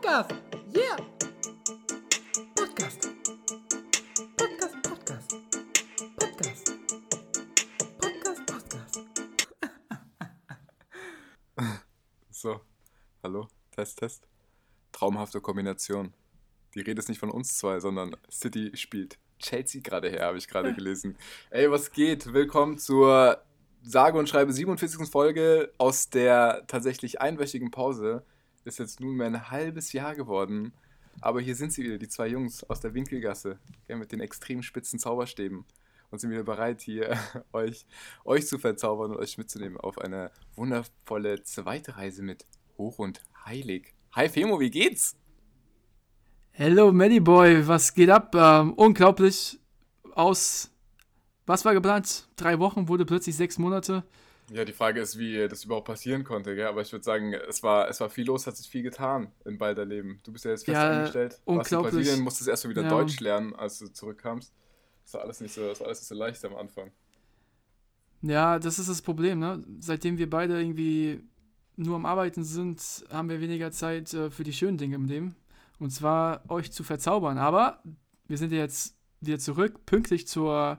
Podcast. Yeah. Podcast. Podcast, Podcast. Podcast. Podcast, Podcast. So, hallo, Test, Test. Traumhafte Kombination. Die Rede ist nicht von uns zwei, sondern City spielt Chelsea gerade her, habe ich gerade gelesen. Ey, was geht? Willkommen zur sage und schreibe 47. Folge aus der tatsächlich einwöchigen Pause. Ist jetzt nunmehr ein halbes Jahr geworden. Aber hier sind sie wieder, die zwei Jungs aus der Winkelgasse, gell, mit den extrem spitzen Zauberstäben. Und sind wieder bereit, hier euch, euch zu verzaubern und euch mitzunehmen auf eine wundervolle zweite Reise mit Hoch und Heilig. Hi Femo, wie geht's? Hello, Boy, was geht ab? Ähm, unglaublich. Aus, was war geplant? Drei Wochen wurde plötzlich sechs Monate. Ja, die Frage ist, wie das überhaupt passieren konnte, gell? aber ich würde sagen, es war, es war viel los, hat sich viel getan in beider Leben. Du bist ja jetzt fest Ja, angestellt. Warst in Brasilien, musstest erst mal wieder Ja. Deutsch lernen, als du zurückkamst. Das war alles nicht so, das war alles nicht so leicht am Anfang. Ja, das ist das Problem, ne? Seitdem wir beide irgendwie nur am Arbeiten sind, haben wir weniger Zeit äh, für die schönen Dinge im Leben. Und zwar euch zu verzaubern. Aber wir sind ja jetzt wieder zurück, pünktlich zur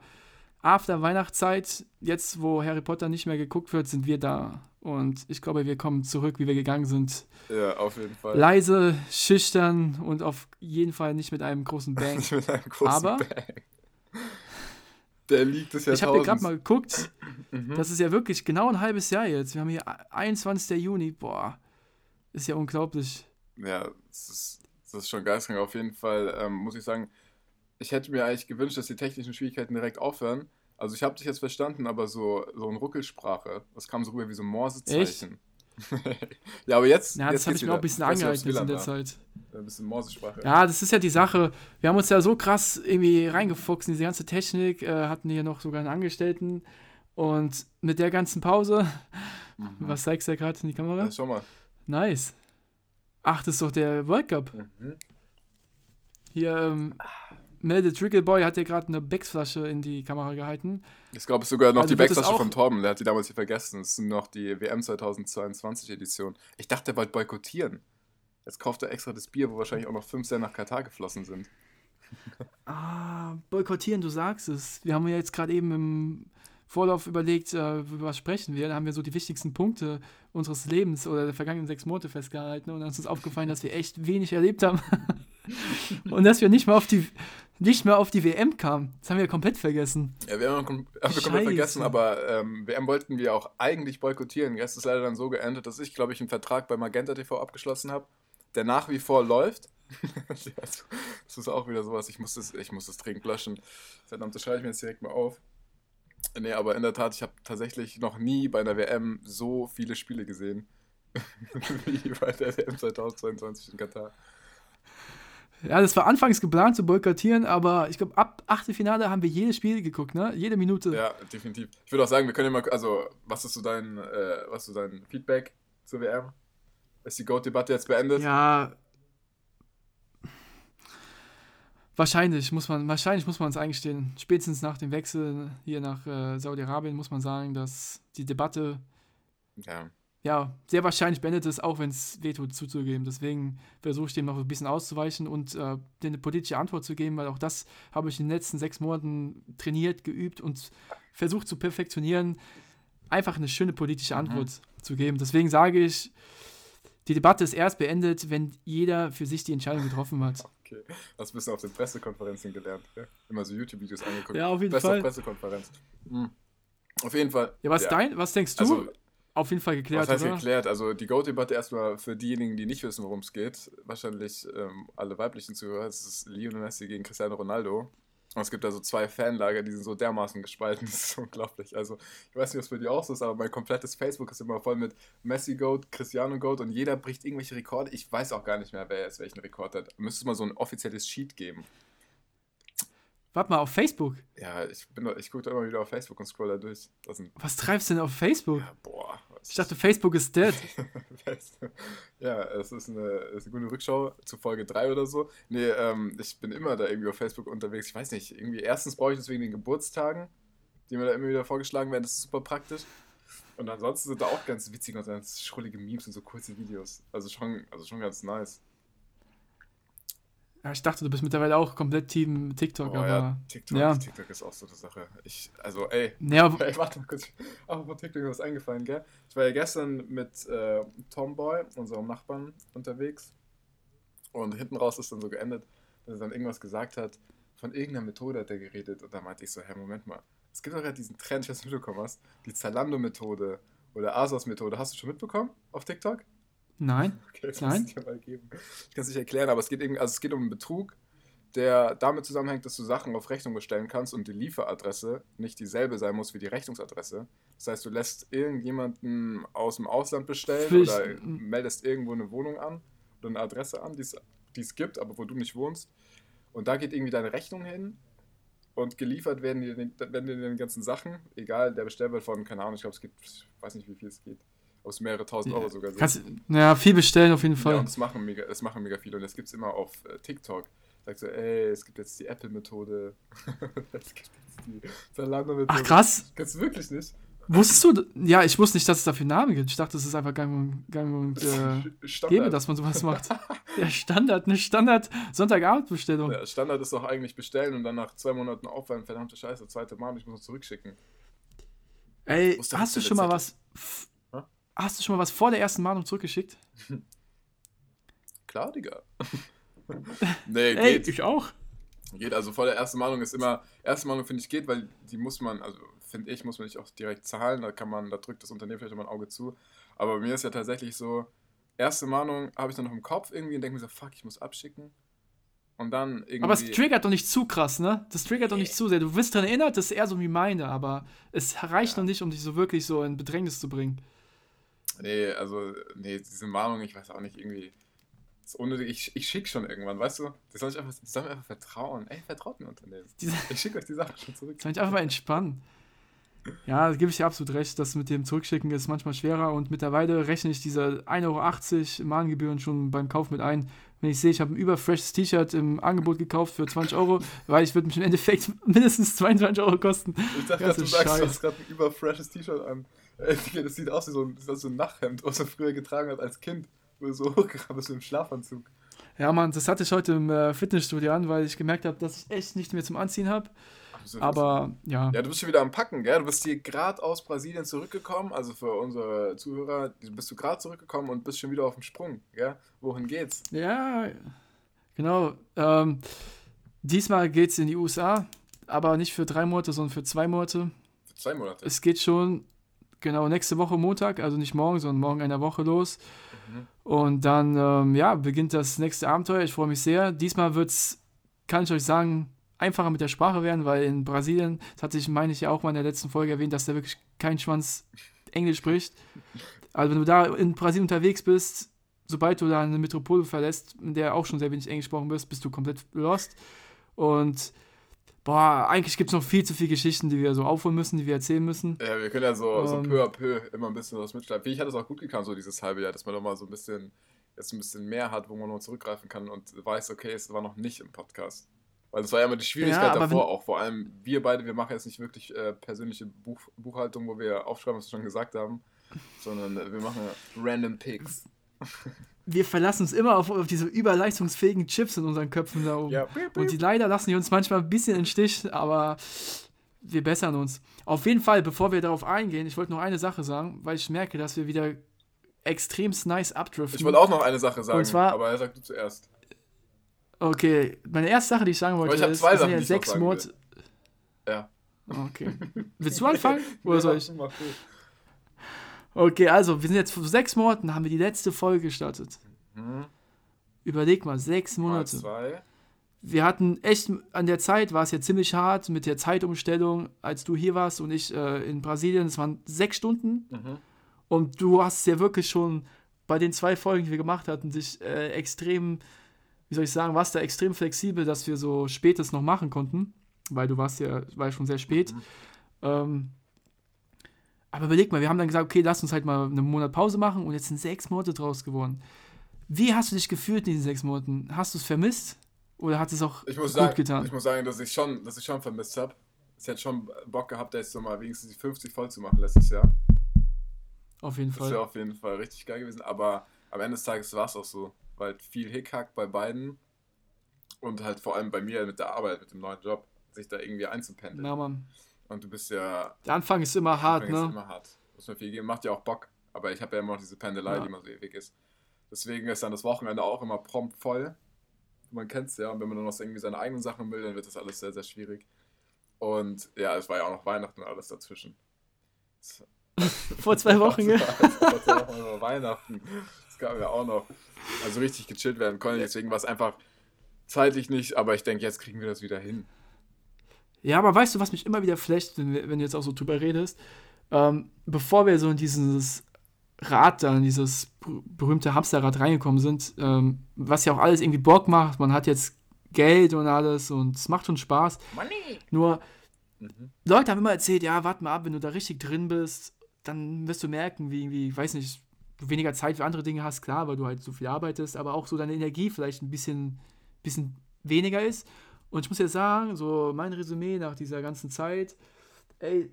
After-Weihnachtszeit. Jetzt, wo Harry Potter nicht mehr geguckt wird, sind wir da. Und ich glaube, wir kommen zurück, wie wir gegangen sind. Ja, auf jeden Fall. Leise, schüchtern und auf jeden Fall nicht mit einem großen Bang. Nicht mit einem großen Aber- Bang. Der liegt es ja Ich habe hier gerade mal geguckt. Das ist ja wirklich genau ein halbes Jahr jetzt. Wir haben hier 21. Juni. Boah, ist ja unglaublich. Ja, das ist, das ist schon geistreich. Auf jeden Fall ähm, muss ich sagen, ich hätte mir eigentlich gewünscht, dass die technischen Schwierigkeiten direkt aufhören. Also ich habe dich jetzt verstanden, aber so, so in Ruckelsprache, das kam so rüber wie so Morsezeichen. ja, aber jetzt. Ja, das habe ich mir auch ein bisschen angeeignet in der war. Zeit. Ein bisschen Morsesprache. Ja, das ist ja die Sache. Wir haben uns ja so krass irgendwie reingefuchst in diese ganze Technik, äh, hatten hier noch sogar einen Angestellten. Und mit der ganzen Pause, was zeigst du da gerade in die Kamera? Ja, schau mal. Nice. Ach, das ist doch der World Cup. Mhm. Hier, ähm, Melde Trickle Boy hat ja gerade eine Becks-Flasche in die Kamera gehalten. Ich glaube, es ist sogar noch Also die auch- von Torben, der hat die damals hier vergessen. Es sind noch die WM 2022 Edition. Ich dachte, er wollte boykottieren. Jetzt kauft er extra das Bier, wo wahrscheinlich auch noch 5 Cent nach Katar geflossen sind. Ah, boykottieren, du sagst es. Wir haben ja jetzt gerade eben im Vorlauf überlegt, äh, über was sprechen wir. Da haben wir so die wichtigsten Punkte unseres Lebens oder der vergangenen sechs Monate festgehalten und dann ist uns aufgefallen, dass wir echt wenig erlebt haben. und dass wir nicht mehr auf die nicht mehr auf die WM kamen. Das haben wir komplett vergessen. Ja, wir haben, kom- haben wir komplett vergessen, aber ähm, WM wollten wir auch eigentlich boykottieren. Jetzt ist leider dann so geendet, dass ich, glaube ich, einen Vertrag bei Magenta TV abgeschlossen habe, der nach wie vor läuft. Das ist auch wieder sowas, ich muss das, ich muss das dringend löschen. Verdammt, das schreibe ich mir jetzt direkt mal auf. Nee, aber in der Tat, ich habe tatsächlich noch nie bei einer WM so viele Spiele gesehen. wie bei der WM 2022 in Katar. Ja, das war anfangs geplant zu boykottieren, aber ich glaube, ab Achtelfinale haben wir jedes Spiel geguckt, ne? Jede Minute. Ja, definitiv. Ich würde auch sagen, wir können ja mal, also, was ist so dein, äh, was ist so dein Feedback zur WM? Ist die Goat-Debatte jetzt beendet? Ja. Wahrscheinlich muss man, wahrscheinlich muss man es eingestehen. Spätestens nach dem Wechsel hier nach äh, Saudi-Arabien muss man sagen, dass die Debatte Ja. Ja sehr wahrscheinlich beendet ist, auch wenn es wehtut zuzugeben. Deswegen versuche ich dem noch ein bisschen auszuweichen und äh, dir eine politische Antwort zu geben, weil auch das habe ich in den letzten sechs Monaten trainiert, geübt und versucht zu perfektionieren, einfach eine schöne politische Antwort zu geben. Deswegen sage ich, die Debatte ist erst beendet, wenn jeder für sich die Entscheidung getroffen hat. Okay. Hast ein bisschen auf den Pressekonferenzen gelernt. Ja? Immer so YouTube-Videos angeguckt. Ja, auf jeden Beste Fall. Pressekonferenz. Mhm. Auf jeden Fall. Ja, was, Dein, was denkst du? Also, Auf jeden Fall geklärt, was heißt oder? geklärt? Also die Goat-Debatte erstmal für diejenigen, die nicht wissen, worum es geht. Wahrscheinlich ähm, alle weiblichen Zuhörer. Es ist Lionel Messi gegen Cristiano Ronaldo. Und es gibt da so zwei Fanlager, die sind so dermaßen gespalten. Das ist unglaublich. Also ich weiß nicht, was für die auch so ist, aber mein komplettes Facebook ist immer voll mit Messi Goat, Cristiano Goat und jeder bricht irgendwelche Rekorde. Ich weiß auch gar nicht mehr, wer jetzt welchen Rekord hat. Müsste es mal so ein offizielles Sheet geben. Warte mal, auf Facebook. Ja, ich, bin da- ich gucke da immer wieder auf Facebook und scroll da durch. Was treibst du denn auf Facebook? ja, boah. was- Ich dachte, Facebook ist dead. ja, es ist eine, ist eine gute Rückschau zu Folge 3 oder so. Nee, ähm, ich bin immer da irgendwie auf Facebook unterwegs. Ich weiß nicht, irgendwie erstens brauche ich das wegen den Geburtstagen, die mir da immer wieder vorgeschlagen werden. Das ist super praktisch. Und ansonsten sind da auch ganz witzige und ganz schrullige Memes und so kurze Videos. Also schon, also schon ganz nice. Ja, ich dachte, du bist mittlerweile auch komplett Team TikTok, Oh aber. ja, TikTok, ja. TikTok ist auch so eine Sache. Ich, also, ey, Ja, Ey, warte mal kurz. Auch von TikTok ist mir was eingefallen, gell? Ich war ja gestern mit äh, Tomboy, unserem Nachbarn, unterwegs. Und hinten raus ist dann so geendet, dass er dann irgendwas gesagt hat. Von irgendeiner Methode hat er geredet. Und da meinte ich so, hä, Moment mal. Es gibt doch gerade diesen Trend, ich weiß nicht, du mitbekommen hast. Die Zalando-Methode oder Asos-Methode. Hast du schon mitbekommen auf TikTok? Nein. Okay, das Nein. muss ich dir mal geben. Ich kann es nicht erklären, aber es geht, irgendwie, also es geht um einen Betrug, der damit zusammenhängt, dass du Sachen auf Rechnung bestellen kannst und die Lieferadresse nicht dieselbe sein muss wie die Rechnungsadresse. Das heißt, du lässt irgendjemanden aus dem Ausland bestellen Pflicht- oder meldest irgendwo eine Wohnung an oder eine Adresse an, die es- gibt, aber wo du nicht wohnst. Und da geht irgendwie deine Rechnung hin und geliefert werden dir, den- werden dir die ganzen Sachen, egal, der Bestellwert von, keine Ahnung, ich glaube, es gibt, ich weiß nicht, wie viel es geht, aus mehrere tausend Euro sogar. sind. Kannst, ja, viel bestellen auf jeden Ja, Fall. und das machen mega, das machen mega viele und das gibt es immer auf äh, TikTok. Sagst du, ey, es gibt jetzt die Apple-Methode. es gibt jetzt die Zalando-Methode. Ach krass. Kannst du wirklich nicht? Wusstest du? Ja, ich wusste nicht, dass es dafür Namen gibt. Ich dachte, das ist einfach gang und, gang und äh, gäbe, dass man sowas macht. Ja, Standard, eine Standard Sonntagabendbestellung. Ja, Standard ist doch eigentlich bestellen und dann nach zwei Monaten aufwärmen, verdammte Scheiße, zweite Mal, ich muss noch zurückschicken. Ey, hast du schon mal was? Hast du schon mal was vor der ersten Mahnung zurückgeschickt? Klar, Digga. nee, Ey, geht. ich auch. Geht, also vor der ersten Mahnung ist immer, erste Mahnung finde ich geht, weil die muss man, also finde ich, muss man nicht auch direkt zahlen, da kann man, da drückt das Unternehmen vielleicht immer ein Auge zu. Aber bei mir ist ja tatsächlich so, erste Mahnung habe ich dann noch im Kopf irgendwie und denke mir so, fuck, ich muss abschicken. Und dann irgendwie. Aber es triggert doch nicht zu krass, ne? Das triggert doch nicht zu sehr. Du wirst daran erinnert, das ist eher so wie meine, aber es reicht noch nicht, um dich so wirklich so in Bedrängnis zu bringen. Nee, also, nee, diese Mahnung, ich weiß auch nicht, irgendwie. Ist unnötig. Ich, ich schicke schon irgendwann, weißt du? Die sollen, einfach, die sollen einfach vertrauen. Ey, vertraut mir Unternehmen. Diese- Ich schicke euch die Sachen schon zurück. Soll ich einfach mal entspannen? Ja, da gebe ich dir absolut recht. Das mit dem Zurückschicken ist manchmal schwerer und mittlerweile rechne ich diese 1,80 Euro Mahngebühren schon beim Kauf mit ein. Wenn ich sehe, ich habe ein überfreshes T-Shirt im Angebot gekauft für 20 Euro, weil ich würde mich im Endeffekt mindestens 22 Euro kosten. Ich dachte du sagst, du scheiße. hast gerade ein überfreshes T-Shirt an. Digga, das sieht aus wie so ein, ist so ein Nachthemd, was er früher getragen hat als Kind. Wo du so hochgerannt bist mit dem Schlafanzug. Ja, Mann, das hatte ich heute im äh, Fitnessstudio an, weil ich gemerkt habe, dass ich echt nicht mehr zum Anziehen habe. So Aber ja, Ja, du bist schon wieder am Packen, gell? Du bist hier gerade aus Brasilien zurückgekommen, also für unsere Zuhörer, bist du gerade zurückgekommen und bist schon wieder auf dem Sprung, gell? Wohin geht's? ja, genau. Ähm, diesmal geht es in die USA, aber nicht für drei Monate, sondern für zwei Monate. Für zwei Monate. Es geht schon genau nächste Woche Montag, also nicht morgen, sondern morgen in einer Woche los. Mhm. Und dann, ähm, ja, beginnt das nächste Abenteuer. Ich freue mich sehr. Diesmal wird es, kann ich euch sagen, einfacher mit der Sprache werden, weil in Brasilien, das hatte ich, meine ich ja auch mal in der letzten Folge erwähnt, dass da wirklich kein Schwanz Englisch spricht. Also wenn du da in Brasilien unterwegs bist, sobald du da eine Metropole verlässt, in der auch schon sehr wenig Englisch gesprochen bist, bist du komplett lost. Und boah, eigentlich gibt es noch viel zu viele Geschichten, die wir so aufholen müssen, die wir erzählen müssen. Ja, wir können ja so, so Ähm. peu à peu immer ein bisschen was mitschreiben. Wie ich hat es auch gut gekannt, so dieses halbe Jahr, dass man doch mal so ein bisschen, jetzt ein bisschen mehr hat, wo man noch zurückgreifen kann und weiß, okay, es war noch nicht im Podcast. Weil das war ja immer die Schwierigkeit Ja, davor, auch vor allem wir beide, wir machen jetzt nicht wirklich äh, persönliche Buch, Buchhaltung, wo wir aufschreiben, was wir schon gesagt haben, sondern wir machen random Picks. wir verlassen uns immer auf, auf diese überleistungsfähigen Chips in unseren Köpfen da oben. Ja. Und die leider lassen die uns manchmal ein bisschen in den Stich, aber wir bessern uns. Auf jeden Fall, bevor wir darauf eingehen, ich wollte noch eine Sache sagen, weil ich merke, dass wir wieder extremst nice abdriften. Ich wollte auch noch eine Sache sagen, Und zwar- aber er sagt du zuerst. Okay, meine erste Sache, die ich sagen wollte, ich ist, zwei Sachen, ja sechs Monate. Ja. Okay. Willst du anfangen? Oder soll mach ich? du mal cool. Okay, also, wir sind jetzt vor sechs Monaten, haben wir die letzte Folge gestartet. Mhm. Überleg mal, sechs Mal Monate. zwei. wir hatten echt, an der Zeit war es ja ziemlich hart mit der Zeitumstellung, als du hier warst und ich äh, in Brasilien. Es waren sechs Stunden Mhm. und du hast ja wirklich schon bei den zwei Folgen, die wir gemacht hatten, dich äh, extrem, wie soll ich sagen, warst da extrem flexibel, dass wir so spätes noch machen konnten, weil du warst ja, war schon sehr spät. Ähm, aber überleg mal, wir haben dann gesagt, okay, lass uns halt mal einen Monat Pause machen und jetzt sind sechs Monate draus geworden. Wie hast du dich gefühlt in diesen sechs Monaten? Hast du es vermisst? Oder hat es auch Ich muss, gut sagen, getan? ich muss sagen, dass ich schon, dass ich schon vermisst habe. Ich hätte schon Bock gehabt, jetzt so mal wenigstens die 50 voll zu machen letztes Jahr. Auf jeden Das Fall. wäre auf jeden Fall richtig geil gewesen. Aber am Ende des Tages war es auch so. Weil viel Hickhack bei beiden. Und halt vor allem bei mir mit der Arbeit, mit dem neuen Job, sich da irgendwie einzupendeln. Na, Mann. Und du bist ja. Der Anfang ist immer hart, Anfang ist ne? immer hart. Muss mir viel geben. Macht ja auch Bock. Aber ich habe ja immer noch diese Pendelei, Ja. die immer so ewig ist. Deswegen ist dann das Wochenende auch immer prompt voll. Man kennt es ja. Und wenn man dann noch irgendwie seine eigenen Sachen will, dann wird das alles sehr, sehr schwierig. Und ja, es war ja auch noch Weihnachten und alles dazwischen. Vor zwei Wochen, ja. war auch noch Weihnachten. Das gab ja auch noch. Also richtig gechillt werden konnte. Deswegen war es einfach zeitlich nicht. Aber ich denke, jetzt kriegen wir das wieder hin. Ja, aber weißt du, was mich immer wieder flecht, wenn, du jetzt auch so drüber redest? Ähm, bevor wir so in dieses Rad in dieses ber- berühmte Hamsterrad reingekommen sind, ähm, was ja auch alles irgendwie Bock macht, man hat jetzt Geld und alles und es macht schon Spaß. Money! Nur, Mhm. Leute haben immer erzählt, ja, warte mal ab, wenn du da richtig drin bist, dann wirst du merken, wie irgendwie, weiß nicht, du weniger Zeit für andere Dinge hast, klar, weil du halt so viel arbeitest, aber auch so deine Energie vielleicht ein bisschen, bisschen weniger ist. Und ich muss jetzt sagen, so mein Resümee nach dieser ganzen Zeit, ey,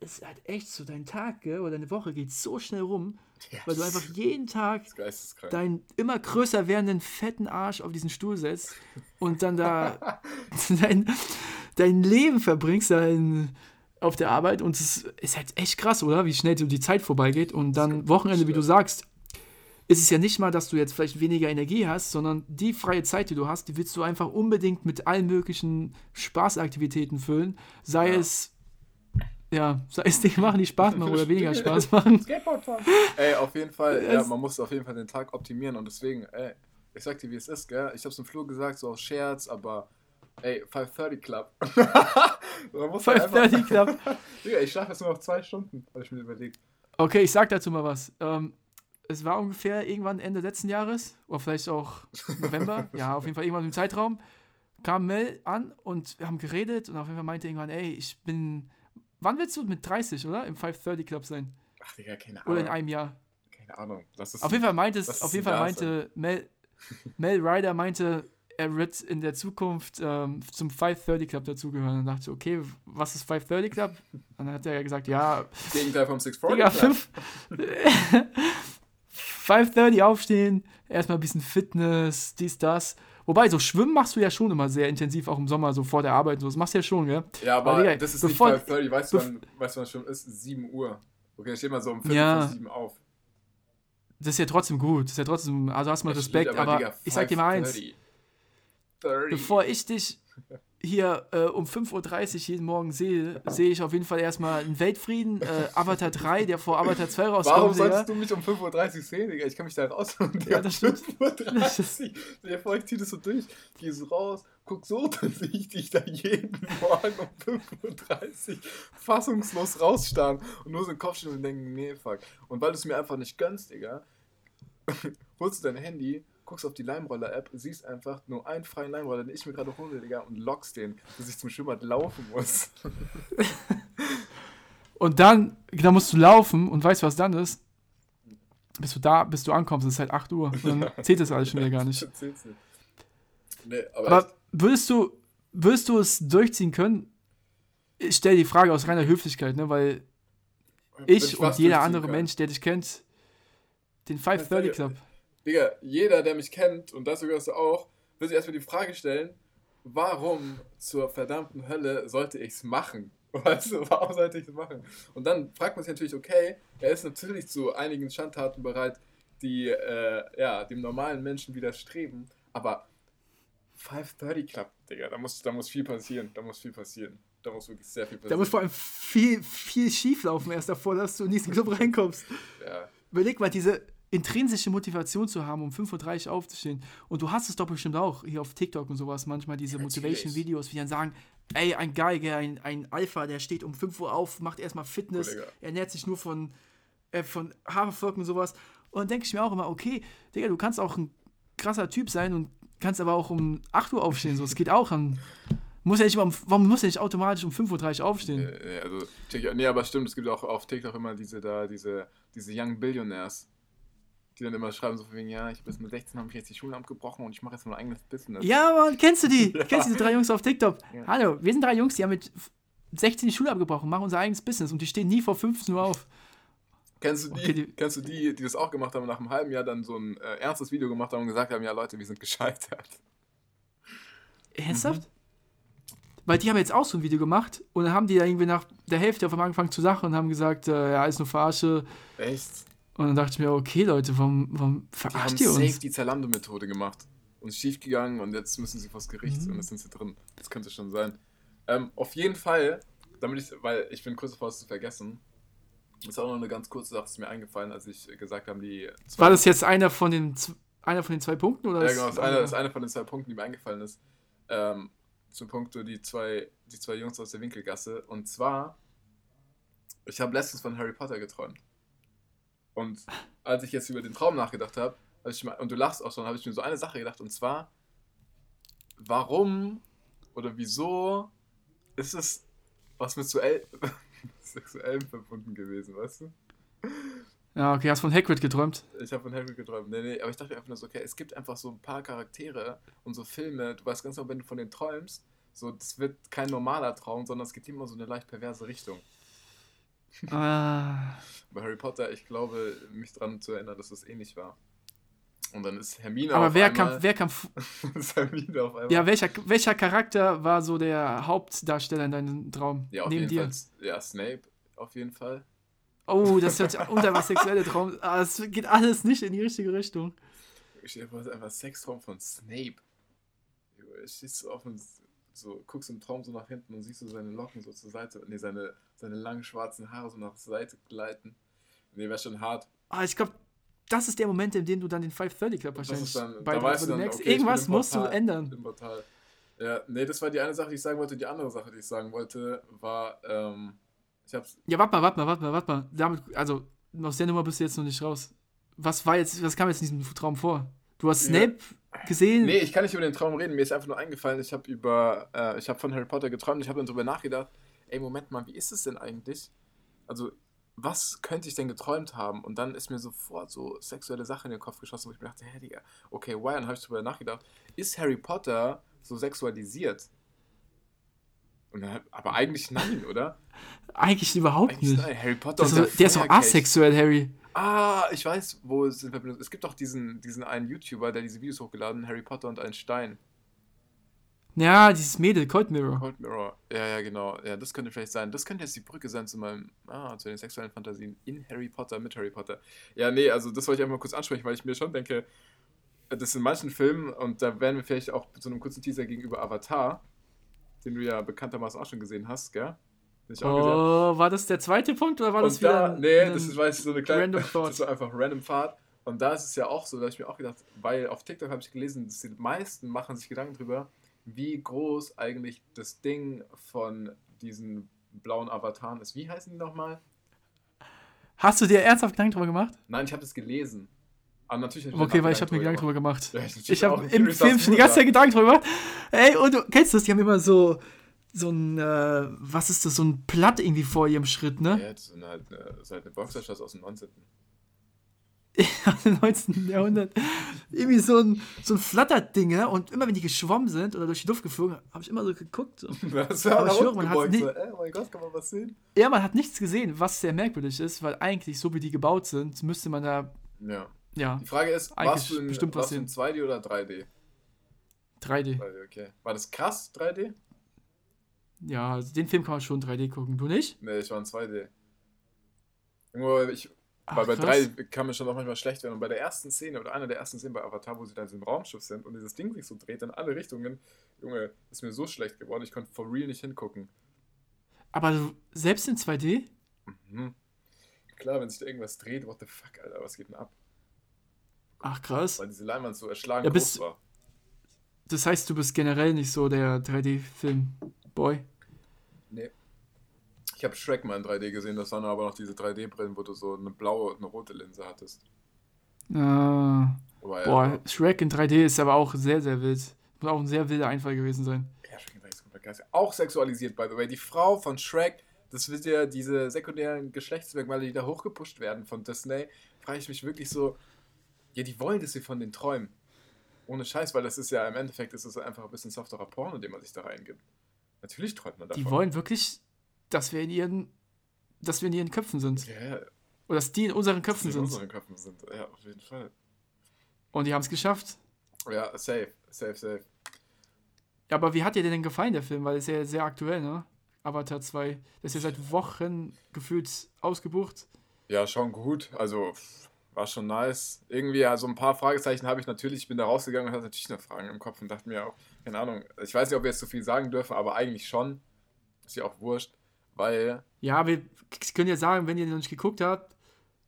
es ist halt echt so, dein Tag gell, oder deine Woche geht so schnell rum, weil du einfach jeden Tag deinen immer größer werdenden fetten Arsch auf diesen Stuhl setzt und dann da dein, dein Leben verbringst dein, auf der Arbeit. Und es ist halt echt krass, oder? Wie schnell so die Zeit vorbeigeht und dann Wochenende, wie du sagst, ist es ja nicht mal, dass du jetzt vielleicht weniger Energie hast, sondern die freie Zeit, die du hast, die willst du einfach unbedingt mit allen möglichen Spaßaktivitäten füllen, sei Ja. es ja, sei es Dinge machen, die Spaß machen oder weniger Spaß machen. Skateboardfahren. Ey, auf jeden Fall, ja, man muss auf jeden Fall den Tag optimieren und deswegen, ey, ich sag dir, wie es ist, gell? Ich hab's im Flur gesagt, so aus Scherz, aber ey, 530 Club. man muss halt 5:30 Club. Digga, ich schlafe jetzt nur noch zwei Stunden, habe ich mir überlegt. Okay, ich sag dazu mal was. Ähm, es war ungefähr irgendwann Ende letzten Jahres, oder vielleicht auch November, ja, auf jeden Fall irgendwann im Zeitraum, kam Mel an und wir haben geredet und auf jeden Fall meinte irgendwann, ey, ich bin, wann willst du mit 30, oder? Im 530 Club sein? Ach, Digga, keine Ahnung. Oder in einem Jahr? Keine Ahnung. Auf jeden Fall meinte es, auf jeden Fall meinte Mel, Mel Ryder meinte, er wird in der Zukunft ähm, zum 530 Club dazugehören. Dann dachte okay, was ist 530 Club? Dann hat er gesagt, ja, Gegenteil vom 640 Digga, Club. 5. 5.30 aufstehen, erstmal ein bisschen Fitness, dies, das. Wobei, so Schwimmen machst du ja schon immer sehr intensiv, auch im Sommer, so vor der Arbeit. und So. Das machst du ja schon, gell? Ja, aber Aber Digga, das ist nicht 530, weißt du, wann, weißt du, wann ist? 7 Uhr. Okay, ich stehe mal so um 5 Ja. vor 7 auf. Das ist ja trotzdem gut. Das ist ja trotzdem, also hast mal Respekt, stimmt, aber Digga, ich sag dir mal eins. 5:30. 30. Bevor ich dich hier äh, um 5.30 Uhr jeden Morgen sehe, sehe ich auf jeden Fall erstmal einen Weltfrieden, äh, Avatar 3, der vor Avatar 2 Warum rauskommt. Digga. solltest du mich um 5.30 Uhr sehen, Digga? Ich kann mich da rausholen. Ja, das stimmt. 5.30 Uhr. Der Volk zieht es so durch, geh so raus, guck so, dann sehe ich dich da jeden Morgen um 5.30 Uhr fassungslos rausstarren und nur so den Kopf stehen und denken, nee, fuck. Und weil du es mir einfach nicht gönnst, Digga, holst du dein Handy, guckst auf die Leimroller-App, siehst einfach nur einen freien Leimroller, den ich mir gerade hole, Digga, und lockst den, dass ich zum Schwimmbad laufen muss. Und dann, dann musst du laufen und weißt, was dann ist? Bis du da, bis du ankommst, ist halt 8 Uhr. Dann zählt das alles schon wieder gar nicht. Nee, aber, Aber würdest du, würdest du es durchziehen können? Ich stelle die Frage aus reiner Höflichkeit, ne? weil ich was und jeder andere kann. Mensch, der dich kennt, den 530 Club. Digga, jeder, der mich kennt, und dazu gehörst du auch, will sich erstmal die Frage stellen, warum zur verdammten Hölle sollte ich es machen? Weißt du, warum sollte ich es machen? Und dann fragt man sich natürlich, okay, er ist natürlich zu einigen Schandtaten bereit, die äh, ja, dem normalen Menschen widerstreben, aber 530 Club, Digga, da muss, da muss viel passieren, da muss viel passieren. Da muss wirklich sehr viel Da passieren. muss vor allem viel, viel schief laufen erst davor, dass du in diesen Club reinkommst. ja. Überleg mal, diese intrinsische Motivation zu haben, um 5.30 Uhr aufzustehen. Und du hast es doch bestimmt auch hier auf TikTok und sowas, manchmal diese Ja. Motivation-Videos, wie dann sagen, ey, ein Geiger, ein, ein Alpha, der steht um 5 Uhr auf, macht erstmal Fitness, Kollege. ernährt sich nur von, äh, von Haferflocken und sowas. Und dann denke ich mir auch immer, okay, Digga, du kannst auch ein krasser Typ sein und kannst aber auch um 8 Uhr aufstehen. So, es geht auch an. Muss ja nicht immer um, warum muss er nicht automatisch um 5.30 Uhr aufstehen? Äh, ja, also, nee, aber stimmt, es gibt auch auf TikTok immer diese da, diese, diese Young Billionaires, die dann immer schreiben so von wegen, ja, ich bis mit 16 habe ich jetzt die Schule abgebrochen und ich mache jetzt mein eigenes Business. Ja, Mann, kennst du die? Ja. Kennst du diese drei Jungs auf TikTok? Ja. Hallo, wir sind drei Jungs, die haben mit 16 die Schule abgebrochen, machen unser eigenes Business und die stehen nie vor 15 Uhr auf. Kennst du die, Okay, die- kennst du die, die das auch gemacht haben, nach einem halben Jahr dann so ein äh, ernstes Video gemacht haben und gesagt haben, ja Leute, wir sind gescheitert. Ernsthaft? Weil die haben jetzt auch so ein Video gemacht und dann haben die da irgendwie nach der Hälfte auf einmal angefangen zu lachen und haben gesagt, äh, ja, ist nur Verarsche. Echt? Und dann dachte ich mir, okay, Leute, warum, warum Die haben verarscht ihr safe uns? die Zalando-Methode gemacht. Und schief gegangen und jetzt müssen sie vors Gericht Mhm. und jetzt sind sie drin. Das könnte schon sein. Ähm, auf jeden Fall, damit ich, weil ich bin kurz davor, es zu vergessen. Das ist auch noch eine ganz kurze Sache, ist mir eingefallen, als ich gesagt habe, die War das jetzt einer von den, einer von den zwei Punkten? Oder Ja, genau, das ist einer, ist einer von den zwei Punkten, die mir eingefallen ist. Ähm, zum Punkt, die zwei, die zwei Jungs aus der Winkelgasse. Und zwar, ich habe letztens von Harry Potter geträumt. Und als ich jetzt über den Traum nachgedacht habe, hab und du lachst auch schon, habe ich mir so eine Sache gedacht. Und zwar, warum oder wieso ist es was mit Sexuellem verbunden gewesen, weißt du? Ja, okay, hast von Hagrid geträumt. Ich habe von Harry geträumt. Nee, nee, aber ich dachte einfach nur so, okay, es gibt einfach so ein paar Charaktere und so Filme, du weißt ganz genau, wenn du von denen träumst, so, das wird kein normaler Traum, sondern es geht immer so eine leicht perverse Richtung. Ah, Bei Harry Potter, ich glaube, mich daran zu erinnern, dass das ähnlich war. Und dann ist Hermine aber auf wer einmal... kam, wer kam, ist Hermine auf einmal... ja, welcher, welcher Charakter war so der Hauptdarsteller in deinem Traum? Ja, auf neben jeden dir? Fall. Ja, Snape, auf jeden Fall. Oh, das hört sich unter was sexuelle Traum. Ah, das geht alles nicht in die richtige Richtung. Ich ist einfach Sextraum von Snape. Du auf und so, guckst im Traum so nach hinten und siehst du seine Locken so zur Seite, nee, seine, seine langen schwarzen Haare so nach der Seite gleiten. Nee, wäre schon hart. Ah, ich glaube, das ist der Moment, in dem du dann den 530 Club wahrscheinlich dann, bei da weißt du dann, merkst, okay, irgendwas musst du ändern. Im Portal. Ja, nee, das war die eine Sache, die ich sagen wollte. Die andere Sache, die ich sagen wollte, war, ähm, ich hab's, Ja, warte mal, warte mal, warte mal, warte mal. Damit, also, aus der Nummer bist du jetzt noch nicht raus. Was war jetzt, was kam jetzt in diesem Traum vor? Du hast Ja. Snape gesehen? Nee, ich kann nicht über den Traum reden. Mir ist einfach nur eingefallen, ich habe über, äh, ich habe von Harry Potter geträumt. Ich habe dann drüber nachgedacht. Ey, Moment mal, wie ist es denn eigentlich? Also, was könnte ich denn geträumt haben? Und dann ist mir sofort so sexuelle Sachen in den Kopf geschossen, wo ich mir dachte, hä, Digga, okay, why? Und dann habe ich drüber nachgedacht. Ist Harry Potter so sexualisiert? Dann, aber eigentlich nein, oder? Eigentlich überhaupt Eigentlich nicht. nein. Harry Potter Das ist, der ist doch Feuerkelch. asexuell, Harry. Ah, ich weiß, wo es in Verbindung ist. Es gibt doch diesen, diesen einen YouTuber, der diese Videos hochgeladen hat, Harry Potter und ein Stein. Ja, dieses Mädel, Cold Mirror. Cold Mirror. Ja, ja, genau. Ja, das könnte vielleicht sein. Das könnte jetzt die Brücke sein zu meinem, ah, zu den sexuellen Fantasien in Harry Potter, mit Harry Potter. Ja, nee, also das wollte ich einfach mal kurz ansprechen, weil ich mir schon denke, das in manchen Filmen, und da werden wir vielleicht auch zu einem kurzen Teaser gegenüber Avatar, den du ja bekanntermaßen auch schon gesehen hast, gell? Oh, war das der zweite Punkt oder war das Und da, wieder ein- nee, ein- das ist, weiß ich, so eine kleine, random thought? das war einfach random Fahrt. Und da ist es ja auch so, da habe ich mir auch gedacht, weil auf TikTok habe ich gelesen, dass die meisten machen sich Gedanken drüber, wie groß eigentlich das Ding von diesen blauen Avataren ist. Wie heißen die nochmal? Hast du dir ernsthaft Gedanken drüber gemacht? Nein, ich habe das gelesen. Aber natürlich hab ich Okay, weil ich habe mir Gedanken drüber gemacht. Ja, ich natürlich Ich habe im Film schon die ganze. Zeit Gedanken drüber gemacht. Ey, und du kennst das, die haben immer so, so ein, äh, was ist das, so ein Platt irgendwie vor ihrem Schritt, ne? Ja, das ist halt eine, das ist halt eine Boxershot aus dem 19. im 19. Jahrhundert. Irgendwie so ein, so ein Flatterding, ne? Und immer wenn die geschwommen sind oder durch die Luft geflogen, habe ich immer so geguckt. So. Das war Aber ich schwöre, man gebeugt, nie- so, ey, oh mein Gott, kann man was sehen? Ja, man hat nichts gesehen, was sehr merkwürdig ist, weil eigentlich, so wie die gebaut sind, müsste man da, Ja. ja, Die Frage ist, warst du in, bestimmt was warst du in 2D oder 3D? 3D. 3D, okay. War das krass, 3D? Ja, also den Film kann man schon 3D gucken. Du nicht? Nee, ich war in 2D. Nur ich, Ach, weil bei krass. 3 kann mir schon auch manchmal schlecht werden. Und bei der ersten Szene oder einer der ersten Szenen bei Avatar, wo sie da in diesem Raumschiff sind und dieses Ding sich so dreht in alle Richtungen, Junge, ist mir so schlecht geworden, ich konnte for real nicht hingucken. Aber selbst in 2D? Mhm. Klar, wenn sich da irgendwas dreht, what the fuck, Alter, was geht denn ab? Ach, krass. Weil diese Leinwand so erschlagen Ja, bist- war. Das heißt, du bist generell nicht so der 3D-Film-Boy. Nee. Ich habe Shrek mal in 3D gesehen, das waren aber noch diese 3D-Brillen, wo du so eine blaue und eine rote Linse hattest. Ah, Aber, boah, Shrek in 3D ist aber auch sehr, sehr wild. Muss auch ein sehr wilder Einfall gewesen sein. Ja, Shrek ist komplett geil. Auch sexualisiert, by the way. Die Frau von Shrek, das wird ja diese sekundären Geschlechtsmerkmale, die da hochgepusht werden von Disney, frage ich mich wirklich so, ja, die wollen, dass sie von den träumen. Ohne Scheiß, weil das ist ja im Endeffekt ist es einfach ein bisschen softerer Porno, den man sich da reingibt. Natürlich träumt man davon. Die wollen wirklich, dass wir in ihren, dass wir in ihren Köpfen sind. Ja, ja, Oder dass die in unseren dass Köpfen die in sind. unseren Köpfen sind. Ja, auf jeden Fall. Und die haben es geschafft. Ja, safe, safe, safe. Ja, aber wie hat dir denn gefallen, der Film? Weil es ist ja sehr aktuell, ne? Avatar 2. Das ist ja seit Wochen gefühlt ausgebucht. Ja, schon gut. Also war schon nice. Irgendwie, also ein paar Fragezeichen habe ich natürlich. Ich bin da rausgegangen und hatte natürlich noch Fragen im Kopf und dachte mir auch, keine Ahnung. Ich weiß nicht, ob wir jetzt so viel sagen dürfen, aber eigentlich schon. Ist ja auch wurscht, weil Ja, wir können ja sagen, wenn ihr noch nicht geguckt habt,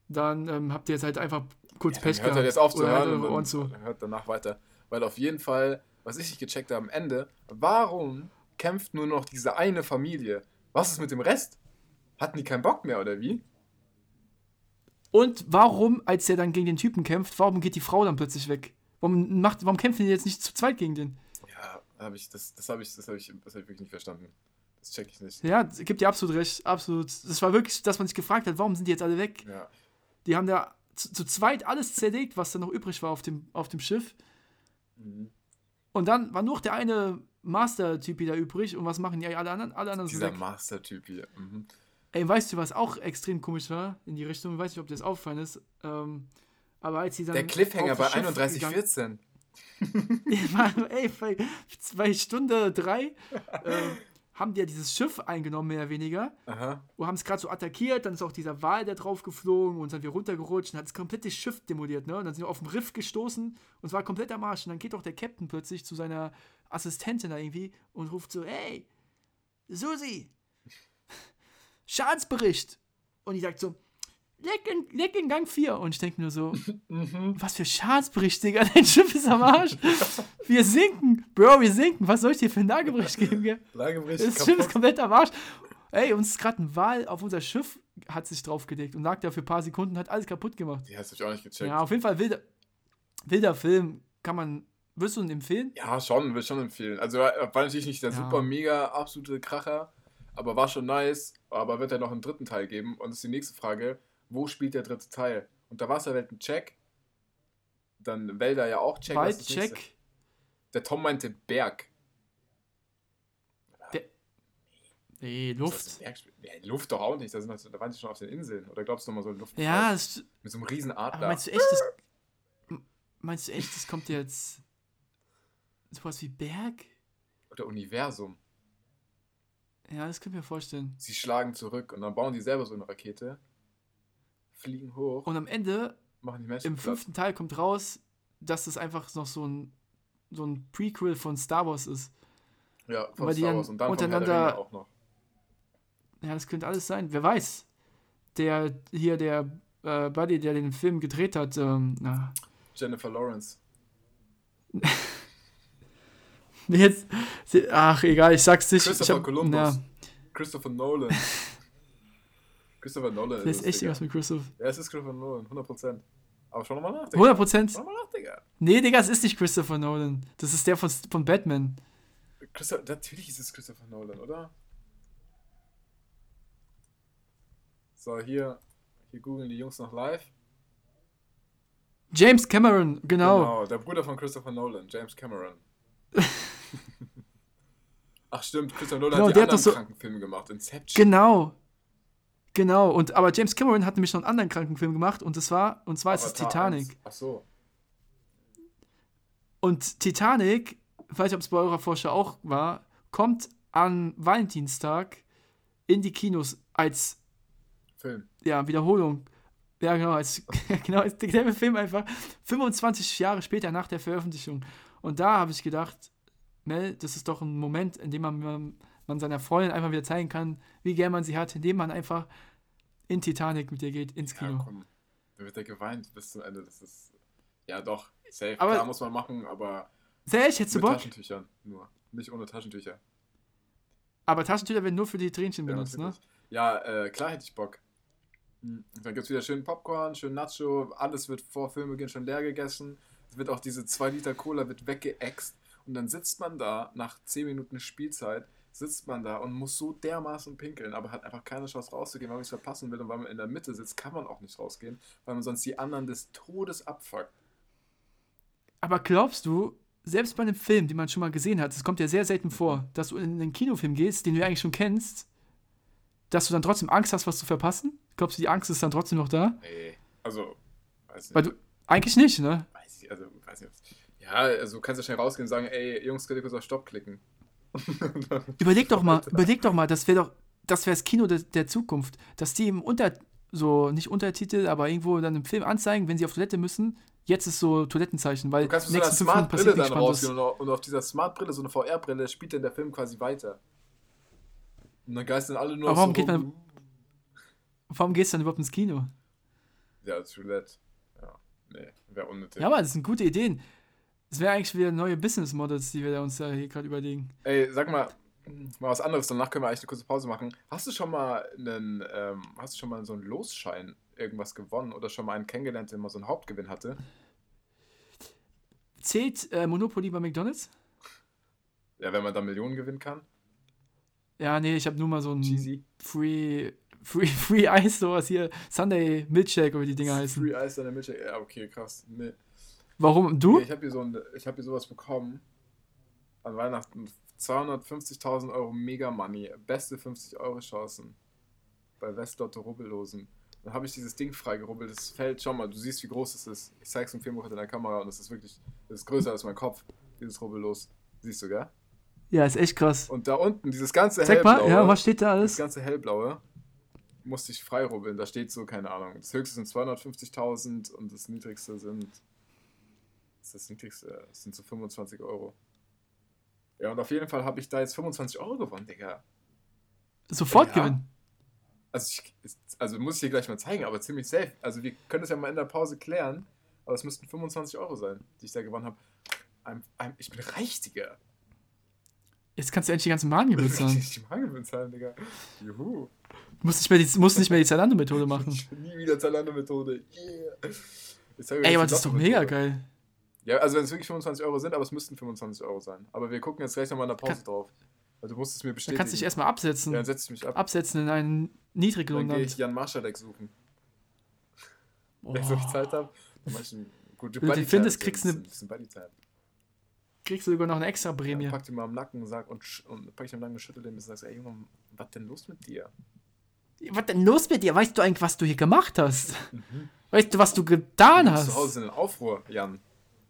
dann ähm, habt ihr jetzt halt einfach kurz Ja, Pech dann hört gehabt. er jetzt auf zu halt hören und zu. hört danach weiter. Weil auf jeden Fall, was ich nicht gecheckt habe am Ende, warum kämpft nur noch diese eine Familie? Was ist mit dem Rest? Hatten die keinen Bock mehr oder wie? Und warum, als er dann gegen den Typen kämpft, warum geht die Frau dann plötzlich weg? Warum, macht, warum kämpfen die jetzt nicht zu zweit gegen den? Ja, hab ich, das, das habe ich, das hab ich, das hab ich wirklich nicht verstanden. Das check ich nicht. Ja, gibt dir absolut recht, absolut. Das war wirklich, dass man sich gefragt hat, warum sind die jetzt alle weg? Ja, Die haben da zu, zu zweit alles zerlegt, was da noch übrig war auf dem, auf dem Schiff. Mhm. Und dann war nur noch der eine Master-Typ da übrig. Und was machen die alle anderen? Alle anderen sind dieser weg. Master-Typ hier. Mhm. Ey, weißt du, was auch extrem komisch war in die Richtung? Ich weiß nicht, ob dir das auffallen ist. Ähm, aber als sie dann. Der Cliffhanger bei das Schiff gegangen- 3114. Mann, ey, bei zwei Stunde drei ähm, haben die ja dieses Schiff eingenommen, mehr oder weniger. Aha. Und haben es gerade so attackiert. Dann ist auch dieser Wal da drauf geflogen und sind wir runtergerutscht und hat das komplette Schiff demoliert. Ne? Und dann sind wir auf dem Riff gestoßen und es war komplett am Arsch. Und dann geht doch der Captain plötzlich zu seiner Assistentin da irgendwie und ruft so: Hey, Susi, Schadensbericht. Und die sagt so: Leck in, leck in Gang 4. Und ich denke nur so: Was für Schadensbericht, Digga? Dein Schiff ist am Arsch. Wir sinken. Bro, wir sinken. Was soll ich dir für einen Lagebericht geben, gell? Lagebericht Das Schiff ist komplett am Arsch. Ey, uns ist gerade ein Wal auf unser Schiff hat sich draufgedeckt und lag da für ein paar Sekunden und hat alles kaputt gemacht. Die hast du auch nicht gecheckt. Ja, auf jeden Fall wilder, wilder Film. Kann man. Würdest du ihn empfehlen? Ja, schon, will ich schon empfehlen. Also war war natürlich nicht der Ja. super mega absolute Kracher, aber war schon nice. Aber wird ja noch einen dritten Teil geben. Und das ist die nächste Frage: Wo spielt der dritte Teil? Unter Wasserwelt ein Check. Dann Wälder ja auch Check. Wald, das nächste? check. Der Tom meinte Berg. Nee, Was Luft. Berg? Ja, Luft doch auch nicht. Da, sind, da waren die schon auf den Inseln. Oder glaubst du nochmal so Luft? Ja, das, Mit so einem riesen Adler. meinst du echt, das. Meinst du echt, das kommt jetzt. Sowas wie Berg? Oder Universum. Ja, das könnte ich mir vorstellen. Sie schlagen zurück und dann bauen die selber so eine Rakete. Fliegen hoch, Und am Ende, im fünften Teil, kommt raus, dass das einfach noch so ein, so ein Prequel von Star Wars ist. Ja, von weil Star Wars. Und dann untereinander- auch noch. Ja, das könnte alles sein. Wer weiß. Der hier, der äh, Buddy, der den Film gedreht hat, ähm, na, Jennifer Lawrence. jetzt, ach, egal, ich sag's nicht. Ich Christopher hab, Columbus. Ja, Christopher Nolan. Christopher Nolan das ist es, echt irgendwas mit Christoph. Ja, es ist Christopher Nolan, 100%. Aber schau nochmal nach, Digga. 100 Prozent. Schau nochmal nach, Digga. Nee, Digga, es ist nicht Christopher Nolan. Das ist der von, von Batman. Christopher, natürlich ist es Christopher Nolan, oder? So, hier, hier googeln die Jungs noch live. James Cameron, genau. der Bruder von Christopher Nolan, James Cameron. Ach stimmt, Christopher Nolan Genau, hat die anderen so- Krankenfilme gemacht. Inception. Genau. Genau. Und, aber James Cameron hat nämlich noch einen anderen Krankenfilm gemacht und das war, und zwar ist es Titanic. 1. Ach so. Und Titanic, nicht, ob es bei eurer Vorschau auch war, kommt an Valentinstag in die Kinos als Film. ja, Wiederholung. Ja, genau, als, genau, als derselbe Film einfach 25 Jahre später nach der Veröffentlichung. Und da habe ich gedacht, Mel, das ist doch ein Moment, in dem man, man, seiner Freundin einfach wieder zeigen kann, wie gern man sie hat, indem man einfach in Titanic mit ihr geht, ins Ja, Kino. komm. Da wird er geweint bis zum Ende. Das ist. Ja, doch. Safe. Aber- Klar muss man machen, aber. Sehr ehrlich, hättest du Bock? Taschentüchern nur. Nicht ohne Taschentücher. Aber Taschentücher werden nur für die Tränchen Ja, benutzt, ne? Ja, äh, klar hätte ich Bock. Hm, Dann gibt es wieder schön Popcorn, schön Nacho, alles wird vor Filmbeginn schon leer gegessen. Es wird auch diese 2 Liter Cola wird weggeext. Und dann sitzt man da, nach 10 Minuten Spielzeit, sitzt man da und muss so dermaßen pinkeln, aber hat einfach keine Chance rauszugehen, weil man es verpassen will. Und weil man in der Mitte sitzt, kann man auch nicht rausgehen, weil man sonst die anderen des Todes abfuckt. Aber glaubst du, selbst bei einem Film, den man schon mal gesehen hat, das kommt ja sehr selten Mhm. vor, dass du in einen Kinofilm gehst, den du ja eigentlich schon kennst, dass du dann trotzdem Angst hast, was zu verpassen? Glaubst du, die Angst ist dann trotzdem noch da? Nee. Also, weiß nicht. Weil du, eigentlich nicht, ne? weiß ich, also, weiß nicht, Ja, also du kannst ja schnell rausgehen und sagen, ey, Jungs, könnt ihr kurz auf Stopp klicken. Überleg doch mal, überleg doch mal, das wäre doch, das wäre das Kino der, der Zukunft, dass die im Unter, so nicht Untertitel, aber irgendwo dann im Film anzeigen, wenn sie auf Toilette müssen. Jetzt ist so Toilettenzeichen, weil Du kannst mit so einer Smart-Brille passiert dann rausgehen und auf, und auf dieser Smart-Brille, so eine VR-Brille, spielt dann der Film quasi weiter. Und dann geistern alle nur Aber warum so geht rum. Warum gehst du dann überhaupt ins Kino? Ja, als Roulette. Ja, nee, wäre unnötig. Ja, aber das sind gute Ideen. Das wäre eigentlich wieder neue Business Models, die wir uns da hier gerade überlegen. Ey, sag mal, mal was anderes, danach können wir eigentlich eine kurze Pause machen. Hast du schon mal einen, ähm, hast du schon mal so einen Losschein irgendwas gewonnen oder schon mal einen kennengelernt, der mal so einen Hauptgewinn hatte? Zählt äh, Monopoly bei McDonalds? Ja, wenn man da Millionen gewinnen kann. Ja, nee, ich habe nur mal so ein Cheesy. Free, Free, Free Ice, sowas hier, Sunday Milkshake, oder wie die Dinger heißen. Free Ice an der Milchshake. Ja, okay, krass. Nee. Warum? Du? Ich habe hier, so ein, ich hab hier sowas bekommen. An Weihnachten. 250.000 Euro Mega Money. Beste 50-Euro-Chancen. Bei Westlotto Rubbellosen. Dann habe ich dieses Ding freigerubbelt. Das fällt, schau mal, du siehst, wie groß es ist. Ich zeig's im Filmbuch in der Kamera und es ist wirklich, das ist größer als mein Kopf, dieses Rubbellos. Siehst du, gell? Ja, ist echt krass. Und da unten, dieses ganze Zeig mal, hellblaue, ja, was steht da das alles? ganze hellblaue, musste ich freirubbeln. Da steht so, keine Ahnung. Das höchste sind 250.000 und das niedrigste sind, das das niedrigste, das sind so 25 Euro. Ja, und auf jeden Fall habe ich da jetzt 25 Euro gewonnen, Digga. Sofort Ja. gewinnen. Also, ich, also muss ich dir gleich mal zeigen, aber ziemlich safe. Also wir können das ja mal in der Pause klären, aber es müssten 25 Euro sein, die ich da gewonnen habe. I'm, I'm, ich bin reich, Digga. Jetzt kannst du endlich die ganzen Mahngebühren zahlen. Richtig die Magen zahlen, Digga. Juhu. Du musst nicht mehr die, musst nicht mehr die Zalando-Methode machen. Ich nie wieder Zalando-Methode. Yeah. Ich Ey, aber das ist doch mega geil. Ja, also wenn es wirklich 25 Euro sind, aber es müssten 25 Euro sein. Aber wir gucken jetzt gleich nochmal in der Pause Kann- drauf. Also du musst es mir bestätigen. kannst du dich erstmal absetzen. Ja, dann setze ich mich ab. absetzen in ein Dann gehe ich Niedriglohnland. Jan Marschalek suchen. Oh. Wenn ich so viel Zeit habe, dann mach ich einen gute Wenn du findest, kriegst ein du Buddy-Time. Kriegst du sogar noch eine extra Ja, Prämie. pack dir mal am Nacken und sag und, und pack ich am Nacken und schüttel den und sagst, ey Junge, was denn los mit dir? Was denn los mit dir? Weißt du eigentlich, was du hier gemacht hast? Weißt du, was du getan Du bist zu Hause hast? in Aufruhr, Jan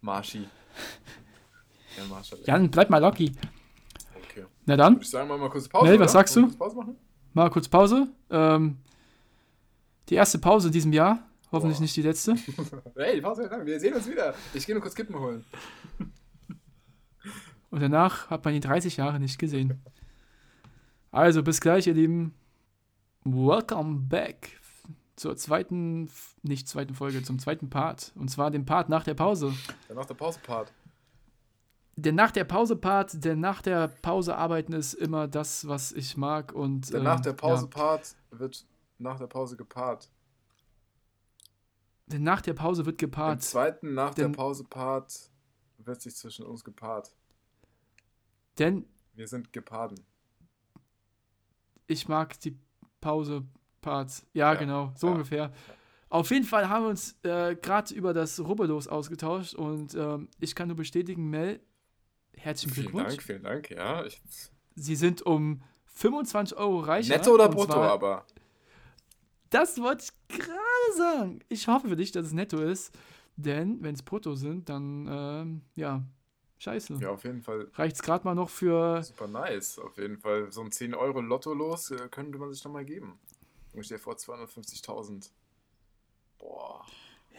Marschi. Jan Marschalek. Jan, bleib mal locky. Okay. Na dann, Würde ich sagen, wir mal kurz Pause. Mel, was oder? sagst du? kurz mal kurz Pause. Ähm, die erste Pause in diesem Jahr. Hoffentlich Boah. nicht die letzte. Hey, die Pause ist lang. Wir sehen uns wieder. Ich gehe nur kurz Kippen holen. Und danach hat man ihn 30 Jahre nicht gesehen. Also, bis gleich, ihr Lieben. Welcome back zur zweiten, nicht zweiten Folge, zum zweiten Part. Und zwar dem Part nach der Pause. Dann noch der Pause-Part. Der nach der Pause-Part, der nach der Pause arbeiten ist immer das, was ich mag. Und, Der ähm, nach der Ja, Pause-Part wird nach der Pause gepaart. der nach der Pause wird Im gepaart. zweiten nach der Denn- Pause-Part wird sich zwischen uns gepaart. Denn Wir sind Geparden. ich mag die Pause-Parts. Ja, Ja, genau, so ja, ungefähr. Auf jeden Fall haben wir uns äh, gerade über das Rubbellos ausgetauscht und ähm, ich kann nur bestätigen, Mel, herzlichen Vielen Glückwunsch. Dank, vielen Dank. Ja, ich, Sie sind um 25 Euro reicher. netto oder brutto, zwar- aber. Das wollte ich gerade sagen. Ich hoffe für dich, dass es netto ist, denn wenn es brutto sind, dann, ähm, ja, scheiße. Ja, auf jeden Fall Reicht es gerade mal noch für super nice. Auf jeden Fall so ein 10 Euro Lotto los äh, könnte man sich noch mal geben. Ich stehe vor 250.000. Boah.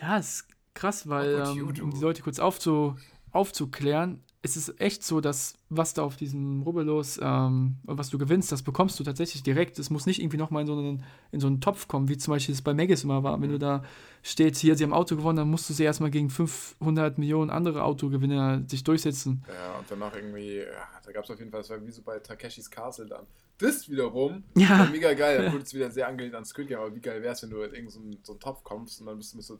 Ja, ist krass, weil, ähm, do? um die Leute kurz aufzu, aufzuklären, es ist echt so, dass was da auf diesem Rubbellos, ähm, was du gewinnst, das bekommst du tatsächlich direkt. Es muss nicht irgendwie nochmal in, so einen, in so einen Topf kommen, wie zum Beispiel es bei Megis immer war. Wenn du da steht, hier, sie haben Auto gewonnen, dann musst du sie erstmal gegen 500 Millionen andere Autogewinner sich durchsetzen. Ja, und danach irgendwie, ja, da gab es auf jeden Fall, das war wie so bei Takeshis Castle dann. Das wiederum Ja. mega geil. Gut, ist wieder sehr angelehnt an Squid Game, aber wie geil wäre es, wenn du in irgendeinen so so einen Topf kommst und dann bist du mit so,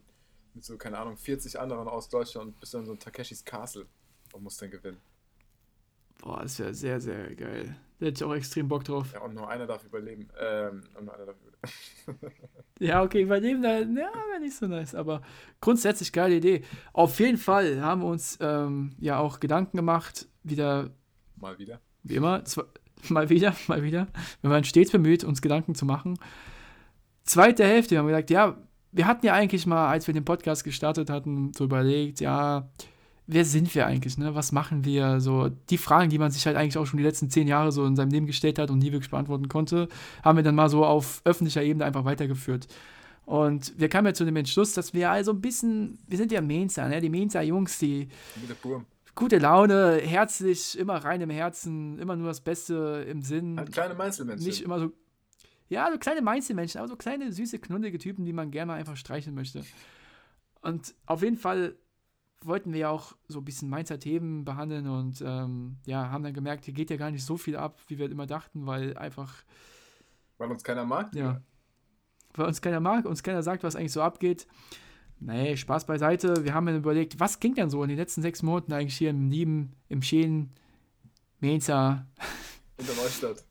mit so, keine Ahnung, 40 anderen aus Deutschland und bist dann so ein Takeshis Castle und musst dann gewinnen. Boah, das wäre sehr, sehr geil. Da hätte ich auch extrem Bock drauf. Ja, und nur einer darf überleben. Ähm, und nur einer darf überleben. Ja, okay, übernehmen da, ja, wäre nicht so nice, aber grundsätzlich geile Idee. Auf jeden Fall haben wir uns ähm, ja auch Gedanken gemacht, wieder, Mal wieder. wie immer, zwe- mal wieder, mal wieder. Wir waren stets bemüht, uns Gedanken zu machen. Zweite Hälfte, wir haben gesagt, ja, wir hatten ja eigentlich mal, als wir den Podcast gestartet hatten, so überlegt, ja, wer sind wir eigentlich, ne? Was machen wir? So, die Fragen, die man sich halt eigentlich auch schon die letzten zehn Jahre so in seinem Leben gestellt hat und nie wirklich beantworten konnte, haben wir dann mal so auf öffentlicher Ebene einfach weitergeführt. Und wir kamen ja zu dem Entschluss, dass wir also ein bisschen, wir sind ja Mainzer, ne? Die Mainzer Jungs, die Mit der Burm. Gute Laune, herzlich, immer rein im Herzen, immer nur das Beste im Sinn. Halt kleine Meinzelmännchen. Nicht immer so. Ja, so kleine Mainzelmännchen, aber so kleine, süße, knuddelige Typen, die man gerne mal einfach streicheln möchte. Und auf jeden Fall wollten wir ja auch so ein bisschen Mainzer Themen behandeln und ähm, ja, haben dann gemerkt, hier geht ja gar nicht so viel ab, wie wir immer dachten, weil einfach, Weil uns keiner mag. ja, weil uns keiner mag, uns keiner sagt, was eigentlich so abgeht. Nee, Spaß beiseite. Wir haben dann überlegt, was ging denn so in den letzten sechs Monaten eigentlich hier im Lieben, im schönen Mainzer, In der Neustadt.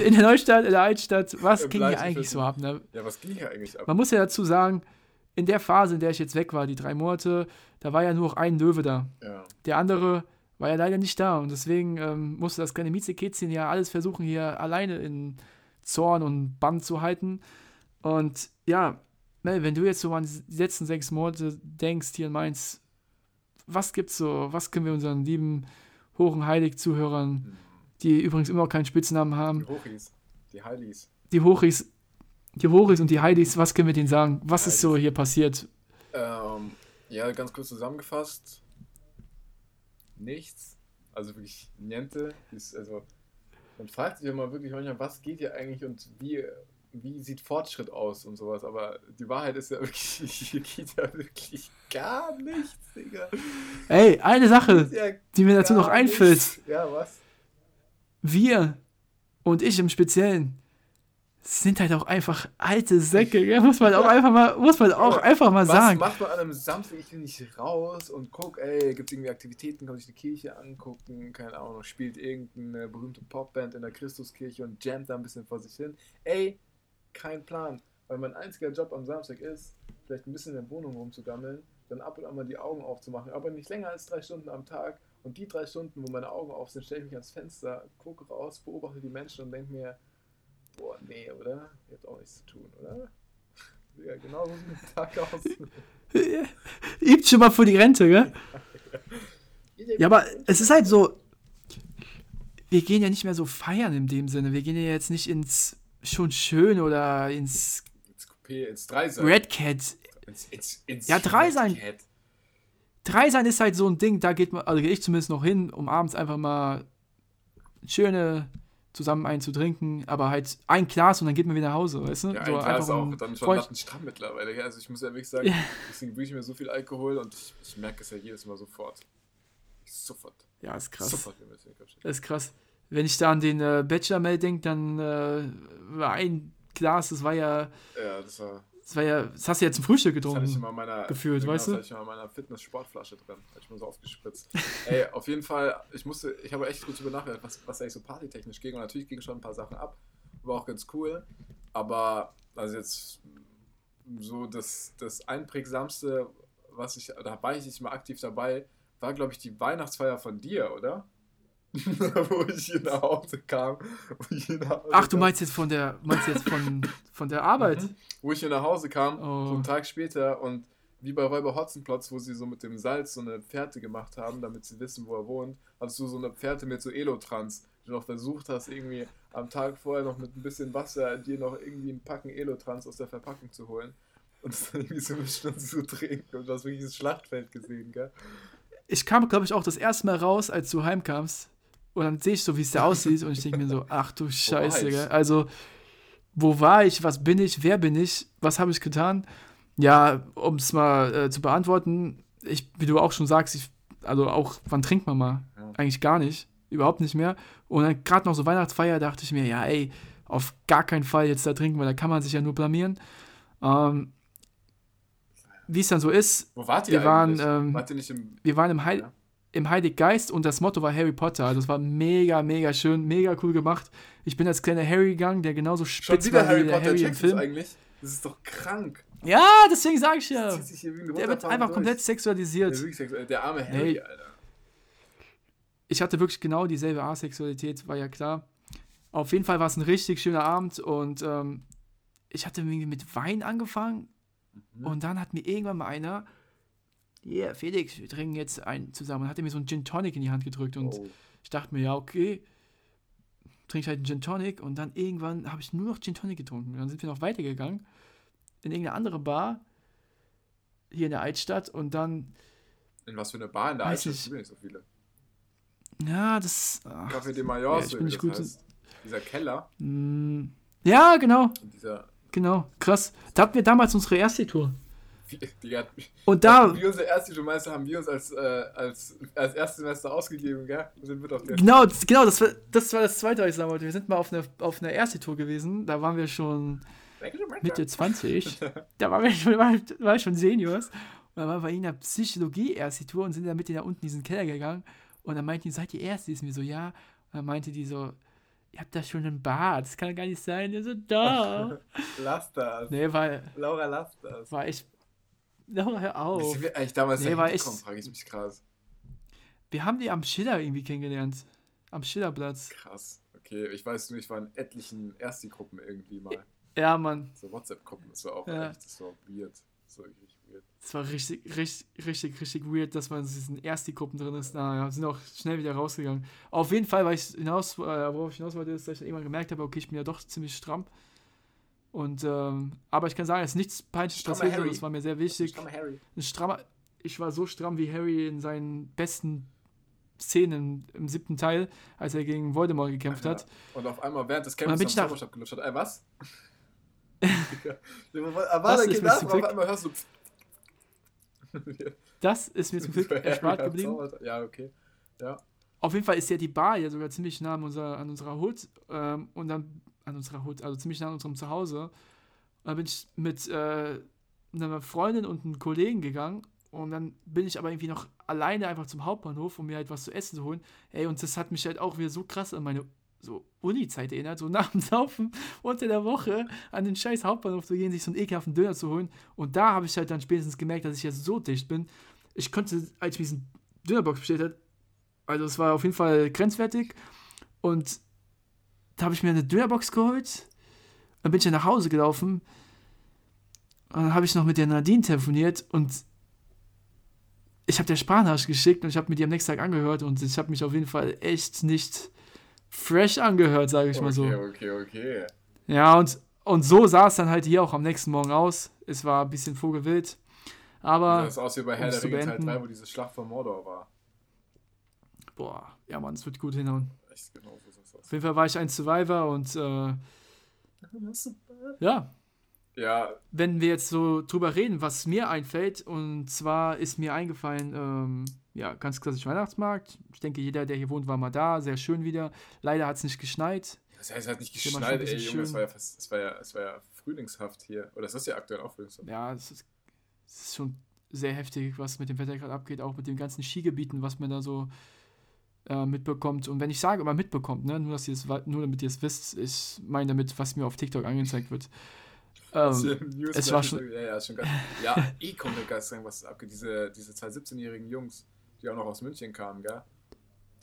in der Neustadt, in der Altstadt, was Im ging hier eigentlich so ab? Ne? Ja, was ging hier eigentlich ab? Man muss ja dazu sagen, in der Phase, in der ich jetzt weg war, die drei Monate, da war ja nur noch ein Löwe da. Ja. Der andere war ja leider nicht da und deswegen ähm, musste das kleine Miezekätzchen ja alles versuchen, hier alleine in Zorn und Bann zu halten. Und ja, Mel, wenn du jetzt so an die letzten sechs Monate denkst hier in Mainz, was gibt's so, was können wir unseren lieben hohen Heilig-Zuhörern, die übrigens immer noch keinen Spitznamen Die haben, Hochis. Die Heilis. die Hochis, die Hochis und die Heidis, was können wir denen sagen? Was ist so hier passiert? Ähm, ja, ganz kurz zusammengefasst. Nichts. Also wirklich niente. Ist, also, man fragt sich immer wirklich manchmal, was geht hier eigentlich und wie, wie sieht Fortschritt aus und sowas. Aber die Wahrheit ist ja wirklich, hier geht ja wirklich gar nichts, Digga. Ey, eine Sache, Ja, die mir dazu noch einfällt. nichts. Ja, was? wir und ich im Speziellen sind halt auch einfach alte Säcke, gell? muss man auch einfach mal, muss man auch einfach mal Was sagen. macht man an einem Samstag? Ich will nicht raus und guck, ey, gibt es irgendwie Aktivitäten, kann sich die Kirche angucken, keine Ahnung, spielt irgendeine berühmte Popband in der Christuskirche und jammt da ein bisschen vor sich hin. Ey, kein Plan. Weil mein einziger Job am Samstag ist, vielleicht ein bisschen in der Wohnung rumzugammeln, dann ab und an mal die Augen aufzumachen, aber nicht länger als drei Stunden am Tag. Und die drei Stunden, wo meine Augen auf sind, stelle ich mich ans Fenster, gucke raus, beobachte die Menschen und denke mir, boah, nee, oder? Ihr habt auch nichts zu tun, oder? Ja, genau so sieht ein Tag aus. Übt schon mal für die Rente, gell? Ja, aber es ist halt so, wir gehen ja nicht mehr so feiern in dem Sinne. Wir gehen ja jetzt nicht ins schon schön oder ins ins Coupé, ins Dreisein. Red Cat. Ins, ins, ins Ja, Dreisein. Red Cat. Drei sein ist halt so ein Ding, da geht man, also gehe ich zumindest noch hin, um abends einfach mal schöne zusammen einen zu trinken, aber halt ein Glas und dann geht man wieder nach Hause, weißt du? Ja, so ein Glas ist auch dann schon lattenstramm mittlerweile. Also ich muss ja wirklich sagen, Ja. ich trinke wirklich mir so viel Alkohol und ich, ich merke es ja jedes Mal sofort. Sofort. Ja, ist krass. Sofort. ist krass. Wenn ich da an den äh, Bachelor-Mail denke, dann äh, war ein Glas, das war ja, Ja, das war. das war ja, das hast du ja zum Frühstück Das hatte ich getrunken. immer in meiner, gefühlt, genau, weißt du? Das hatte ich immer in meiner Fitness-Sportflasche drin. Hatte ich mal so aufgespritzt. Ey, auf jeden Fall, ich musste, ich habe echt gut drüber nachgedacht, was, was eigentlich so partytechnisch ging. Und natürlich gingen schon ein paar Sachen ab. War auch ganz cool. Aber, also jetzt so das, das einprägsamste, was ich, da war ich nicht mal aktiv dabei, war, glaube ich, die Weihnachtsfeier von dir, oder? wo ich hier nach Hause kam. Nach Hause Ach, du meinst jetzt von der, meinst jetzt von, von der Arbeit? Mhm. Wo ich hier nach Hause kam, Oh. so einen Tag später und wie bei Räuber Hotzenplotz, wo sie so mit dem Salz so eine Pferde gemacht haben, damit sie wissen, wo er wohnt, hattest du so eine Pferde mit so Elotrans, die du noch versucht hast, irgendwie am Tag vorher noch mit ein bisschen Wasser dir noch irgendwie ein Packen Elotrans aus der Verpackung zu holen und es dann irgendwie so eine Stunde zu trinken und du hast wirklich das Schlachtfeld gesehen, gell? Ich kam, glaube ich, auch das erste Mal raus, als du heimkamst. Und dann sehe ich so, wie es da aussieht. Und ich denke mir so, ach du Scheiße? Also, wo war ich? Was bin ich? Wer bin ich? Was habe ich getan? Ja, um es mal äh, zu beantworten, ich, wie du auch schon sagst, ich, also auch, wann trinkt man mal? Ja. Eigentlich gar nicht. Überhaupt nicht mehr. Und dann gerade noch so Weihnachtsfeier, dachte ich mir, ja, ey, auf gar keinen Fall jetzt da trinken, weil da kann man sich ja nur blamieren. Ähm, wie es dann so ist, Wo wart ihr Wir waren, ähm, wart ihr nicht im... wir waren im, Heil Ja. Im Heilig Geist und das Motto war Harry Potter. Also es war mega, mega schön, mega cool gemacht. Ich bin als kleiner Harry gegangen, der genauso Schon spitz wieder war Harry wie der Potter, Harry im Film. eigentlich? Das ist doch krank. Ja, deswegen sage ich ja. Der wird einfach durch. komplett Der, sexualisiert. wirklich sexuell. der arme Harry, Hey. Alter. Ich hatte wirklich genau dieselbe Asexualität, war ja klar. Auf jeden Fall war es ein richtig schöner Abend und ähm, ich hatte irgendwie mit Wein angefangen Mhm. und dann hat mir irgendwann mal einer yeah, Felix, wir trinken jetzt einen zusammen. Und hat er mir so einen Gin Tonic in die Hand gedrückt und Oh. ich dachte mir, ja, okay, trinke ich halt einen Gin Tonic und dann irgendwann habe ich nur noch Gin Tonic getrunken. Und dann sind wir noch weitergegangen in irgendeine andere Bar hier in der Altstadt und dann, In was für eine Bar in der Altstadt ich. gibt es nicht so viele. ja, das. ach, Café de Mallorca, Ja, ich bin nicht gut heißt. Dieser Keller, mm, ja, genau, dieser. genau, krass. Da hatten wir damals unsere erste Tour. Wie, die hat, Und da, wir unser erstes Meister haben wir uns als, äh, als, als erstes Semester ausgegeben, gell? Und sind wir doch der. genau, genau, das war, das war das zweite, was ich sagen wollte. Wir sind mal auf einer auf einer erste Tour gewesen. Da waren wir schon Mitte 20. da waren wir schon, war, war schon Seniors. Und dann waren wir in der Psychologie erste Tour und sind dann mit in da unten in diesen Keller gegangen. Und dann meinten die, seid ihr erst? Die ist mir so, ja. Und dann meinte die so, ihr habt da schon ein Bad. Das kann gar nicht sein. Ich so, da. Lass das. nee, war, Laura, lass das. war echt. Laura, hör Wie auf. sind wir eigentlich damals Nee, echt- gekommen, frage ich mich krass. Wir haben die am Schiller irgendwie kennengelernt. Am Schillerplatz. Krass. Okay, ich weiß nur, ich war in etlichen Ersti-Gruppen irgendwie mal. Ja, Mann. So WhatsApp-Gruppen, das war auch Ja. echt, das war weird. Das war wirklich weird. Es war richtig, richtig, richtig, richtig weird, dass man in diesen Ersti-Gruppen drin ist. Naja, sind auch schnell wieder rausgegangen. Auf jeden Fall, weil ich hinaus, äh, worauf ich hinaus wollte, ist, dass ich dann irgendwann gemerkt habe, okay, ich bin ja doch ziemlich stramm. Und, ähm, aber ich kann sagen, es ist nichts Peinliches passiert, Harry. das war mir sehr wichtig. Strammer Harry. Ein strammer, ich war so stramm wie Harry in seinen besten Szenen im siebten Teil, als er gegen Voldemort gekämpft hat. Und auf einmal während des bin am Zauberstab gelutscht hat. Ey, was? ja, war Das ist mir zum Glück- einmal hörst du. Das ist mir zum Glück erspart geblieben. Ja, okay. Ja. Auf jeden Fall ist ja die Bar ja sogar ziemlich nah an unserer, an unserer Hut ähm, und dann an unserer Hut, also ziemlich nah an unserem Zuhause. Und dann bin ich mit äh, einer Freundin und einem Kollegen gegangen und dann bin ich aber irgendwie noch alleine einfach zum Hauptbahnhof, um mir halt was zu essen zu holen. Ey, und das hat mich halt auch wieder so krass an meine so Uni-Zeit erinnert, so nach dem Saufen unter der Woche an den scheiß Hauptbahnhof zu gehen, sich so einen ekelhaften Döner zu holen. Und da habe ich halt dann spätestens gemerkt, dass ich ja so dicht bin. Ich konnte, als ich diesen Dönerbox bestellt habe, also es war auf jeden Fall grenzwertig. Und da habe ich mir eine Dönerbox geholt. Dann bin ich dann nach Hause gelaufen. Und dann habe ich noch mit der Nadine telefoniert und ich habe der Sprachnachricht geschickt und ich habe mir die am nächsten Tag angehört und ich habe mich auf jeden Fall echt nicht fresh angehört, sage ich mal so. Okay, okay, okay. Ja, und, und so sah es dann halt hier auch am nächsten Morgen aus. Es war ein bisschen vogelwild. Aber, Das ist aus wie bei Herr der Ringe Teil beenden. 3, wo diese Schlacht von Mordor war. boah, ja, Mann, es wird gut hinhauen. Echt genau so Auf jeden Fall war ich ein Survivor und äh, ja, Ja, wenn wir jetzt so drüber reden, was mir einfällt, und zwar ist mir eingefallen, ähm, ja, ganz klassisch Weihnachtsmarkt. Ich denke, jeder, der hier wohnt, war mal da, sehr schön wieder. Leider hat es nicht geschneit. das heißt, es hat nicht geschneit, ey, Junge, es war, ja fast, es, war ja, es war ja frühlingshaft hier. Oder es ist ja aktuell auch frühlingshaft. Ja, es ist, es ist schon sehr heftig, was mit dem Wetter gerade abgeht, auch mit den ganzen Skigebieten, was man da so äh, mitbekommt. Und wenn ich sage, immer mitbekommt, ne, nur, dass ihr es, nur damit ihr es wisst, ich meine damit, was mir auf TikTok angezeigt wird. Ähm, es war schon- Ja, ja, schon geil. Ja, eh komplett geisteskrank, was abgeht. Diese, diese zwei 17-jährigen Jungs, die auch noch aus München kamen, gell?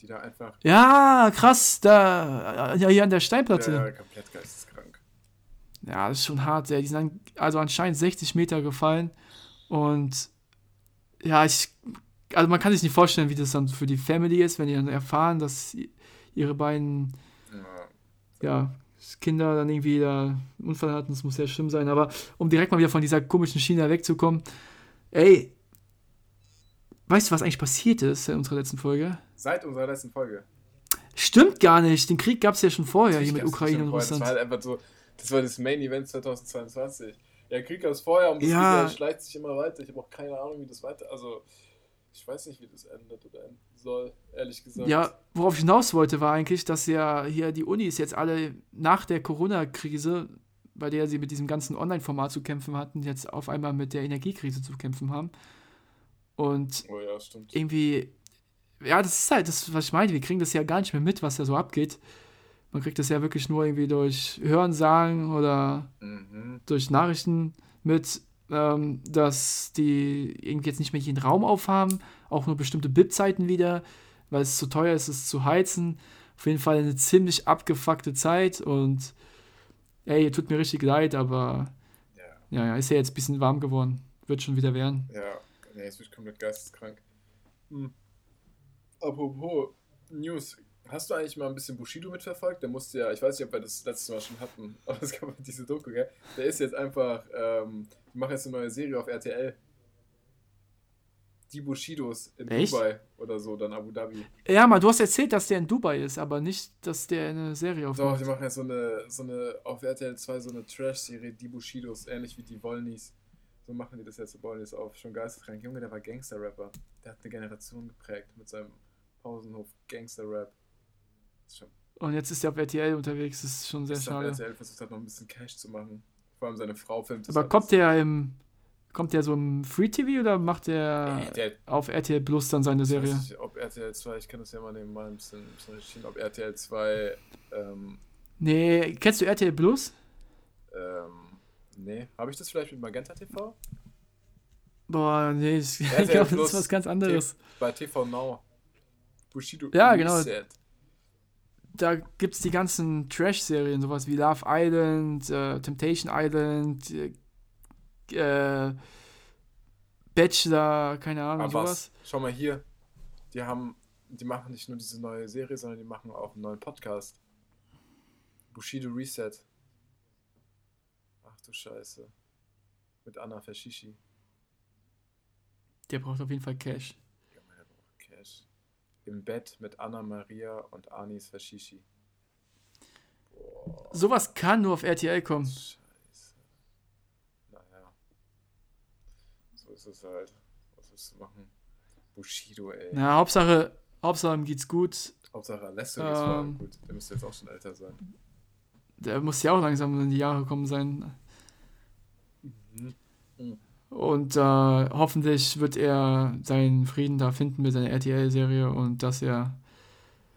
Die da einfach. ja, krass, da, ja, hier an der Steinplatte. Ja, ja, komplett geisteskrank. Ja, das ist schon hart. Ja. Die sind also anscheinend 60 Meter gefallen. Und ja, ich. Also man kann sich nicht vorstellen, wie das dann für die Family ist, wenn die dann erfahren, dass ihre beiden Ja. Kinder dann irgendwie da einen Unfall hatten. Das muss sehr schlimm sein. Aber um direkt mal wieder von dieser komischen Schiene wegzukommen. Ey, weißt du, was eigentlich passiert ist in unserer letzten Folge? Seit unserer letzten Folge. Stimmt gar nicht. Den Krieg gab es ja schon vorher hier mit Natürlich Ukraine und vorher. Das war Russland. halt einfach so, das war das Main Event 2022. Ja, Krieg gab es vorher und das Ja. Krieg schleicht sich immer weiter. Ich habe auch keine Ahnung, wie das weiter. Also, ich weiß nicht, wie das endet oder enden soll, ehrlich gesagt. Ja, worauf ich hinaus wollte, war eigentlich, dass ja hier die Unis jetzt alle nach der Corona-Krise, bei der sie mit diesem ganzen Online-Format zu kämpfen hatten, jetzt auf einmal mit der Energiekrise zu kämpfen haben. Und Oh ja, stimmt. irgendwie, ja, das ist halt das, was ich meine. Wir kriegen das ja gar nicht mehr mit, was da so abgeht. Man kriegt das ja wirklich nur irgendwie durch Hörensagen oder Mhm. durch Nachrichten mit, ähm, dass die irgendwie jetzt nicht mehr jeden Raum aufhaben, auch nur bestimmte BIP-Zeiten wieder, weil es zu teuer ist, es zu heizen. Auf jeden Fall eine ziemlich abgefuckte Zeit und ey, tut mir richtig leid, aber Ja, ja, ja, ist ja jetzt ein bisschen warm geworden. Wird schon wieder werden. ja, Nee, jetzt bin ich komplett geisteskrank. Hm. Apropos News. Hast du eigentlich mal ein bisschen Bushido mitverfolgt? Der musste ja, ich weiß nicht, ob wir das letztes Mal schon hatten, aber es gab halt diese Doku, gell? Der ist jetzt einfach, ähm, die machen jetzt eine neue Serie auf RTL. Die Bushidos in Echt? Dubai oder so, dann Abu Dhabi. Ja, mal, du hast erzählt, dass der in Dubai ist, aber nicht, dass der eine Serie Doch, aufmacht. die machen jetzt so eine, so eine, auf RTL 2 so eine Trash-Serie, die Bushidos, ähnlich wie die Wollnies. So machen die das jetzt, so Wollnies auf. Schon geisteskrank. Junge, der war Gangster-Rapper. Der hat eine Generation geprägt mit seinem Pausenhof Gangster-Rap. Und jetzt ist er auf RTL unterwegs, das ist schon sehr auf schade. RTL versucht hat, noch ein bisschen Cash zu machen. Vor allem seine Frau filmt das Aber kommt der im. Kommt der so im Free TV oder macht der Ey, der auf RTL Plus dann seine ich weiß Serie? nicht, ob RTL 2, ich kann das ja mal nebenbei ein bisschen, ein bisschen recherchieren, ob RTL 2, ähm, Nee, kennst du RTL Plus? ähm, nee, habe ich das vielleicht mit Magenta TV? Boah, nee, ich, ich glaube, das ist was ganz anderes. Bei TV Now. Bushido. Ja, genau. Reset. Da gibt's die ganzen Trash-Serien, sowas wie Love Island, äh, Temptation Island, äh, äh, Bachelor, keine Ahnung, Aber sowas. was? Schau mal hier. Die haben, die machen nicht nur diese neue Serie, sondern die machen auch einen neuen Podcast. Bushido Reset. Ach du Scheiße. Mit Anna Fashishi. Der braucht auf jeden Fall Cash. Junge, der braucht Cash. Im Bett mit Anna Maria und Anis Fashishi. Boah, Sowas kann nur auf RTL kommen. Scheiße. Naja. So ist es halt. Was willst du machen? Bushido, ey. Na, Hauptsache, Hauptsache ihm geht's gut. Hauptsache Alessio geht's vor allem Ähm. gut. Der müsste jetzt auch schon älter sein. Der muss ja auch langsam in die Jahre gekommen sein. Und äh, hoffentlich wird er seinen Frieden da finden mit seiner RTL-Serie und dass er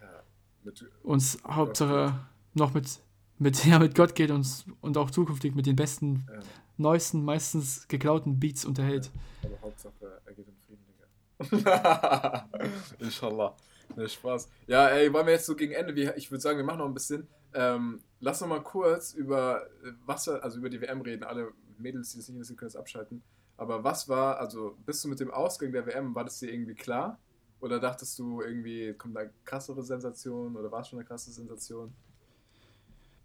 Ja. Uns Hauptsache noch mit, mit, ja, mit Gott geht und, und auch zukünftig mit den besten, ja. neuesten, meistens geklauten Beats unterhält. Aber Hauptsache, er geht in Frieden, Digga. Inshallah. Ne, Spaß. Ja, ey, wollen wir jetzt so gegen Ende, ich würde sagen, wir machen noch ein bisschen. Ähm, lass noch mal kurz über äh, was, wir- also über die WM reden. Alle Mädels, die das nicht interessieren, können das abschalten. Aber was war, also bist du mit dem Ausgang der WM, war das dir irgendwie klar? Oder dachtest du irgendwie, kommt da krassere Sensation oder war es schon eine krasse Sensation?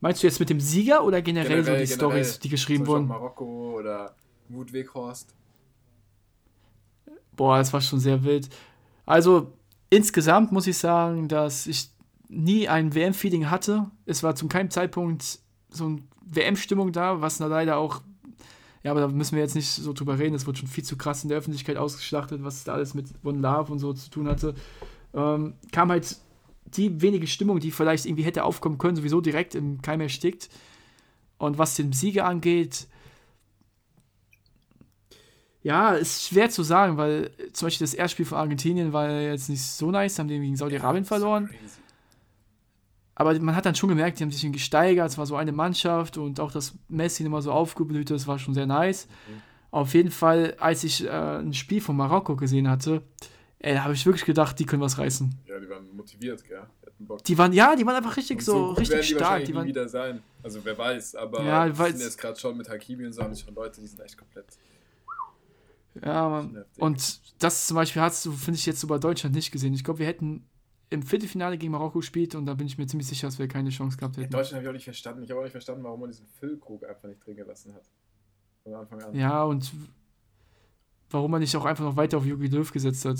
Meinst du jetzt mit dem Sieger oder generell, so Generell, die generell. Stories, die geschrieben wurden? Marokko oder Mut Weghorst. Boah, das war schon sehr wild. Also, insgesamt muss ich sagen, dass ich nie ein WM-Feeling hatte. Es war zum keinem Zeitpunkt so eine WM-Stimmung da, was leider auch, ja, aber da müssen wir jetzt nicht so drüber reden, es wurde schon viel zu krass in der Öffentlichkeit ausgeschlachtet, was da alles mit One Love und so zu tun hatte. Ähm, kam halt die wenige Stimmung, die vielleicht irgendwie hätte aufkommen können, sowieso direkt im Keim erstickt. Und was den Sieger angeht, ja, ist schwer zu sagen, weil zum Beispiel das Erstspiel von Argentinien war ja jetzt nicht so nice, haben die gegen Saudi-Arabien verloren. Crazy. Aber man hat dann schon gemerkt, die haben sich gesteigert, es war so eine Mannschaft und auch, dass Messi immer so aufgeblüht ist, war schon sehr nice. Auf jeden Fall, als ich äh, ein Spiel von Marokko gesehen hatte, ey, da habe ich wirklich gedacht, die können was reißen. Ja, die waren motiviert, gell? Die hatten Bock. Die waren, ja, die waren einfach richtig Und so, gut richtig die stark. Die waren, wieder sein. Also wer weiß, aber Ja, weil- sind jetzt gerade schon mit Hakimi und so haben schon Leute, die sind echt komplett ja, man, heftig. und das zum Beispiel hast du, finde ich, jetzt so bei Deutschland nicht gesehen. Ich glaube, wir hätten im Viertelfinale gegen Marokko gespielt und da bin ich mir ziemlich sicher, dass wir keine Chance gehabt In hätten. Deutschland habe ich auch nicht verstanden. Ich habe auch nicht verstanden, warum man diesen Füllkrug einfach nicht drin gelassen hat. Von Anfang an. Ja, und warum man nicht auch einfach noch weiter auf Jogi Löw gesetzt hat.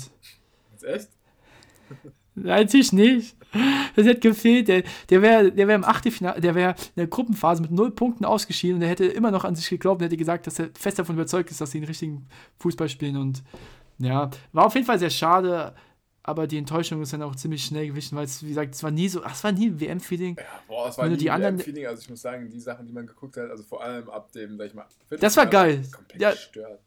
Jetzt echt? Nein, natürlich nicht. Das hätte gefehlt. Der, der wäre der wär im Achtelfinale, der wäre in der Gruppenphase mit null Punkten ausgeschieden und er hätte immer noch an sich geglaubt und hätte gesagt, dass er fest davon überzeugt ist, dass sie den richtigen Fußball spielen. Und ja, war auf jeden Fall sehr schade, aber die Enttäuschung ist dann auch ziemlich schnell gewichen, weil es, wie gesagt, es war nie so, ach, es war nie ein WM-Feeling. Ja, boah, es war nie die ein anderen- Feeling. Also ich muss sagen, die Sachen, die man geguckt hat, also vor allem ab dem, sag ich mal, Das war geil. Komplett Ja. gestört.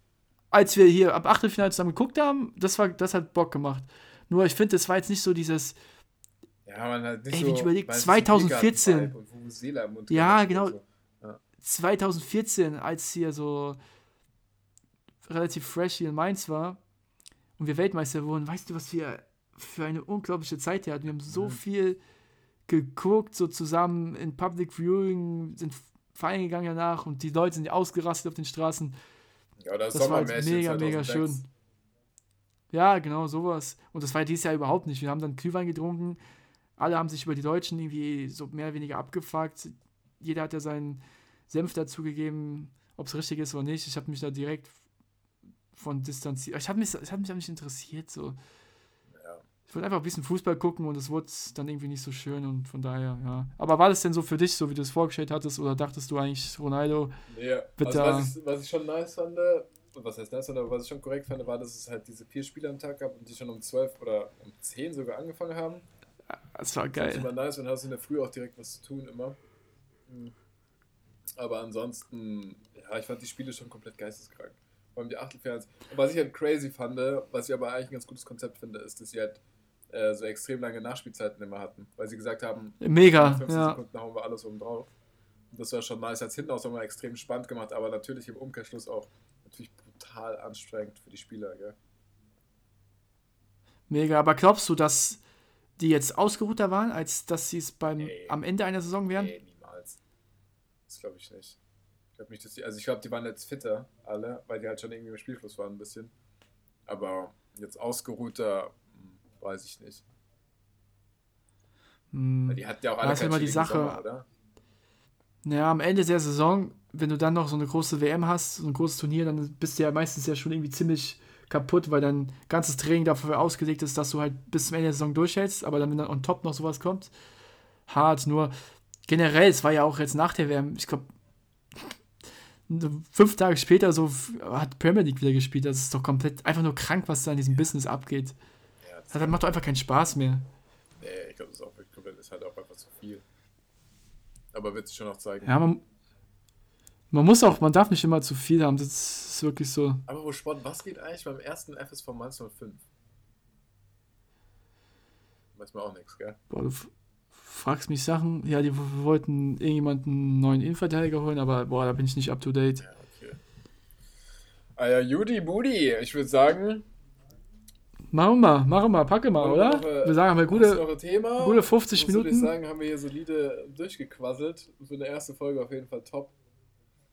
Als wir hier ab Achtelfinale zusammen geguckt haben, das, war, das hat Bock gemacht. Nur ich finde, es war jetzt nicht so dieses, Ja, man hat nicht Ey, so, wenn ich überleg, weil es so 2014. Biergarten-Vibe Und Vuvuzela im Mund Ja, genau. So. 2014, als hier so relativ fresh hier in Mainz war und wir Weltmeister wurden, weißt du, was wir für eine unglaubliche Zeit hier hatten? Wir haben so Mhm. viel geguckt, so zusammen in Public Viewing, sind feiern gegangen danach und die Leute sind ausgerastet auf den Straßen. Ja, oder Das war halt mega, mega 2006. schön. Ja, genau, sowas. Und das war ja dieses Jahr überhaupt nicht. Wir haben dann Glühwein getrunken. Alle haben sich über die Deutschen irgendwie so mehr oder weniger abgefuckt. Jeder hat ja seinen Senf dazugegeben, ob es richtig ist oder nicht. Ich habe mich da direkt von distanziert. Ich habe mich, es hat mich auch nicht interessiert. So. Ich wollte einfach ein bisschen Fußball gucken und es wurde dann irgendwie nicht so schön und von daher, ja. Aber war das denn so für dich, so wie du es vorgestellt hattest, oder dachtest du eigentlich, Ronaldo, Ja, Bitte. also was, ich, was ich schon nice fand, und was heißt nice fand, aber was ich schon korrekt fand, war, dass es halt diese vier Spiele am Tag gab und die schon um 12 oder um 10 sogar angefangen haben. war Das ist geil. immer nice, und hast in der Früh auch direkt was zu tun immer. Mhm. Aber ansonsten, ja, ich fand die Spiele schon komplett geisteskrank. Vor allem die Achtelfinals. Und was ich halt crazy fand, was ich aber eigentlich ein ganz gutes Konzept finde, ist, dass sie halt äh, so extrem lange Nachspielzeiten immer hatten. Weil sie gesagt haben, Mega, 15 ja. Sekunden hauen wir alles oben drauf. Und das war schon nice. Als hinten auch nochmal extrem spannend gemacht, aber natürlich im Umkehrschluss auch natürlich brutal anstrengend für die Spieler, gell? Mega. Aber glaubst du, dass die jetzt ausgeruhter waren, als dass sie es beim Nee. am Ende einer Saison wären? Nee, niemals. Das glaube ich nicht. Ich glaube nicht, dass die, also ich glaube, die waren jetzt fitter, alle, weil die halt schon irgendwie im Spielfluss waren ein bisschen. Aber jetzt ausgeruhter, weiß ich nicht. Hm. Die hatten ja auch Ja, alle ja keinen immer die Sache. Sommer, oder? Naja, am Ende der Saison, wenn du dann noch so eine große WM hast, so ein großes Turnier, dann bist du ja meistens ja schon irgendwie ziemlich kaputt, weil dein ganzes Training dafür ausgelegt ist, dass du halt bis zum Ende der Saison durchhältst, aber dann, wenn dann on top noch sowas kommt, hart. Nur generell, es war ja auch jetzt nach der WM, ich glaube, fünf Tage später so hat Premier League wieder gespielt. Das ist doch komplett einfach nur krank, was da in diesem Business abgeht. Das, macht doch einfach keinen Spaß mehr. nee, ich glaube, das ist auch wirklich komplett, ist halt auch einfach zu viel. Aber wird sich schon noch zeigen. Ja, man, man muss auch, man darf nicht immer zu viel haben. Das ist wirklich so. Aber wo Sport, was geht eigentlich beim ersten FSV Mainz 05? Weiß man auch nichts, gell? Boah, du fragst mich Sachen. Ja, die wollten irgendjemanden einen neuen Innenverteidiger holen, aber boah, da bin ich nicht up to date. Ja, okay. Ah ja, Judy Budi, ich würde sagen, Machen wir mal, machen wir mal, packe mal, oder? noch, äh, Wir sagen, haben wir gute, Thema? gute 50 Was würde ich Minuten. sagen, haben wir hier solide durchgequasselt. Für eine erste Folge auf jeden Fall top.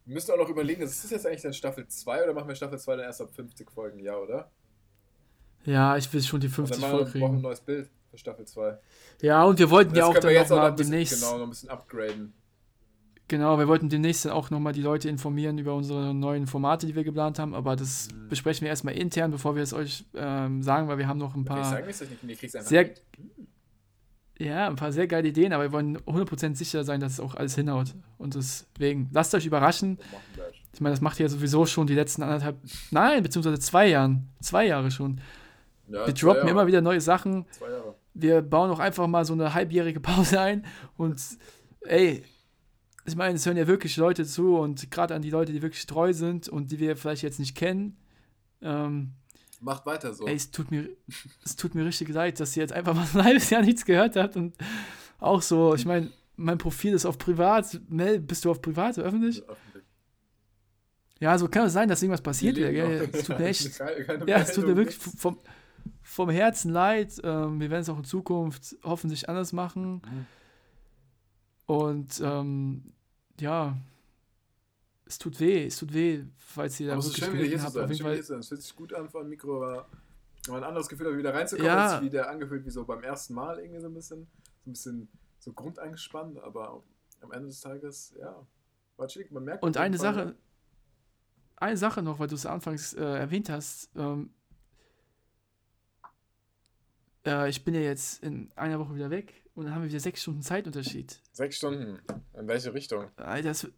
Wir müssen auch noch überlegen, ist das jetzt eigentlich dann Staffel 2 oder machen wir Staffel 2 dann erst ab 50 Folgen? Ja, oder? Ja, ich will schon die Und 50 dann machen voll wir, brauchen ein neues Bild für Staffel 2. Ja, und wir wollten ja auch dann noch noch mal demnächst. genau, noch ein bisschen upgraden. Genau, wir wollten demnächst dann auch nochmal die Leute informieren über unsere neuen Formate, die wir geplant haben, aber das Mhm. besprechen wir erstmal intern, bevor wir es euch ähm, sagen, weil wir haben noch ein Okay, ich paar, sage nicht, ich krieg's einfach sehr- mit. ja, ein paar sehr geile Ideen, aber wir wollen 100% sicher sein, dass es auch alles hinhaut. Und deswegen, lasst euch überraschen. Ich meine, das macht ihr ja sowieso schon die letzten anderthalb, nein, beziehungsweise zwei Jahren, zwei Jahre schon. Ja, Wir droppen Jahre. immer wieder neue Sachen. Zwei Jahre. Wir bauen auch einfach mal so eine halbjährige Pause ein und ey, ich meine, es hören ja wirklich Leute zu und gerade an die Leute, die wirklich treu sind und die wir vielleicht jetzt nicht kennen. Ähm, Macht weiter so. ey, es tut mir, es tut mir richtig leid, dass ihr jetzt einfach mal ein halbes Jahr nichts gehört habt und auch so, ich meine, mein Profil ist auf privat. Mel, bist du auf privat, öffentlich? Öffentlich. Ja, so kann es sein, dass irgendwas passiert wieder, gell? Es tut mir echt, Keine- keine ja, es tut mir wirklich vom, vom Herzen leid. Ähm, wir werden es auch in Zukunft hoffentlich anders machen. Mhm. Und ähm, ja, es tut weh, es tut weh, falls ihr da Aber wirklich schön, wieder hier gelitten zu habt. sein. Schön, hier zu sein. Es fühlt sich gut an vor dem Mikro, aber aber ein anderes Gefühl, wieder reinzukommen, Ja. ist wieder angefühlt wie so beim ersten Mal irgendwie so ein bisschen, so ein bisschen so grundeingespannt, aber am Ende des Tages, ja, war chillig. Man merkt und eine Fall, Sache, eine Sache noch, weil du es anfangs äh, erwähnt hast. Ähm, äh, ich bin ja jetzt in einer Woche wieder weg und dann haben wir wieder sechs Stunden Zeitunterschied. Sechs Stunden. In welche Richtung? Alter, das,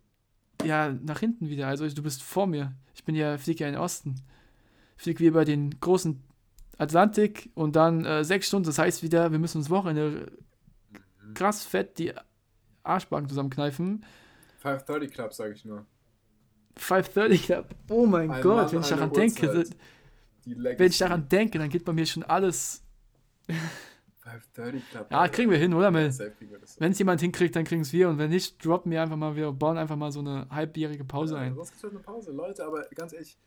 ja, nach hinten wieder. Also du bist vor mir. Ich bin ja, fliege ja in den Osten. Fliege wie über den großen Atlantik und dann äh, sechs Stunden. Das heißt wieder, wir müssen uns Wochenende krass fett die Arschbacken zusammenkneifen. 530 Club, sage ich nur. 530 Club. Oh mein Ein Gott, Mann, wenn ich daran denke, Uhrzeit. Legacy. wenn ich daran denke, dann geht bei mir schon alles. 530 Club. Ja, kriegen wir hin, oder Mel? Wenn es jemand hinkriegt, dann kriegen es wir und wenn nicht, droppen wir einfach mal, wir bauen einfach mal so eine halbjährige Pause ja, ein. Sonst gibt es halt eine Pause. Leute, aber ganz ehrlich,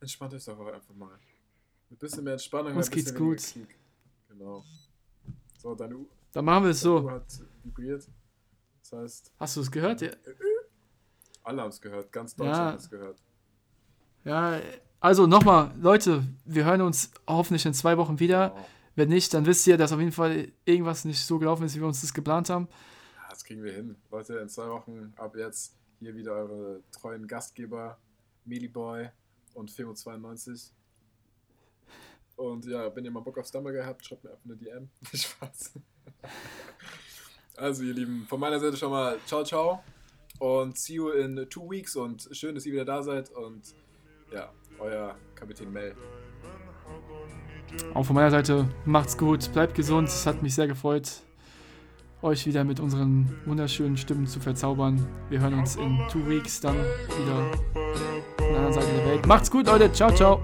entspannt euch doch einfach mal. Mit ein bisschen mehr Entspannung. Uns ein bisschen geht's gut. Krieg. Genau. So, deine Uhr, Dann machen wir es so. Uhr hat vibriert. Das heißt, Hast du es gehört? Ja, alle haben es gehört. Ganz Deutschland Ja. hat es gehört. Ja, Also nochmal, Leute, wir hören uns hoffentlich in zwei Wochen wieder. Genau. Wenn nicht, dann wisst ihr, dass auf jeden Fall irgendwas nicht so gelaufen ist, wie wir uns das geplant haben. Das kriegen wir hin. Leute, in zwei Wochen ab jetzt hier wieder eure treuen Gastgeber, Mealyboy und Femo92. Und ja, wenn ihr mal Bock auf Stumble habt, schreibt mir einfach eine DM. Spaß. Also, ihr Lieben, von meiner Seite schon mal ciao, ciao. Und see you in two weeks. Und schön, dass ihr wieder da seid. Und ja, euer Kapitän Mel. Auch von meiner Seite, macht's gut, bleibt gesund. Es hat mich sehr gefreut, euch wieder mit unseren wunderschönen Stimmen zu verzaubern. Wir hören uns in two weeks dann wieder von der anderen Seite der Welt. Macht's gut, Leute. Ciao, ciao.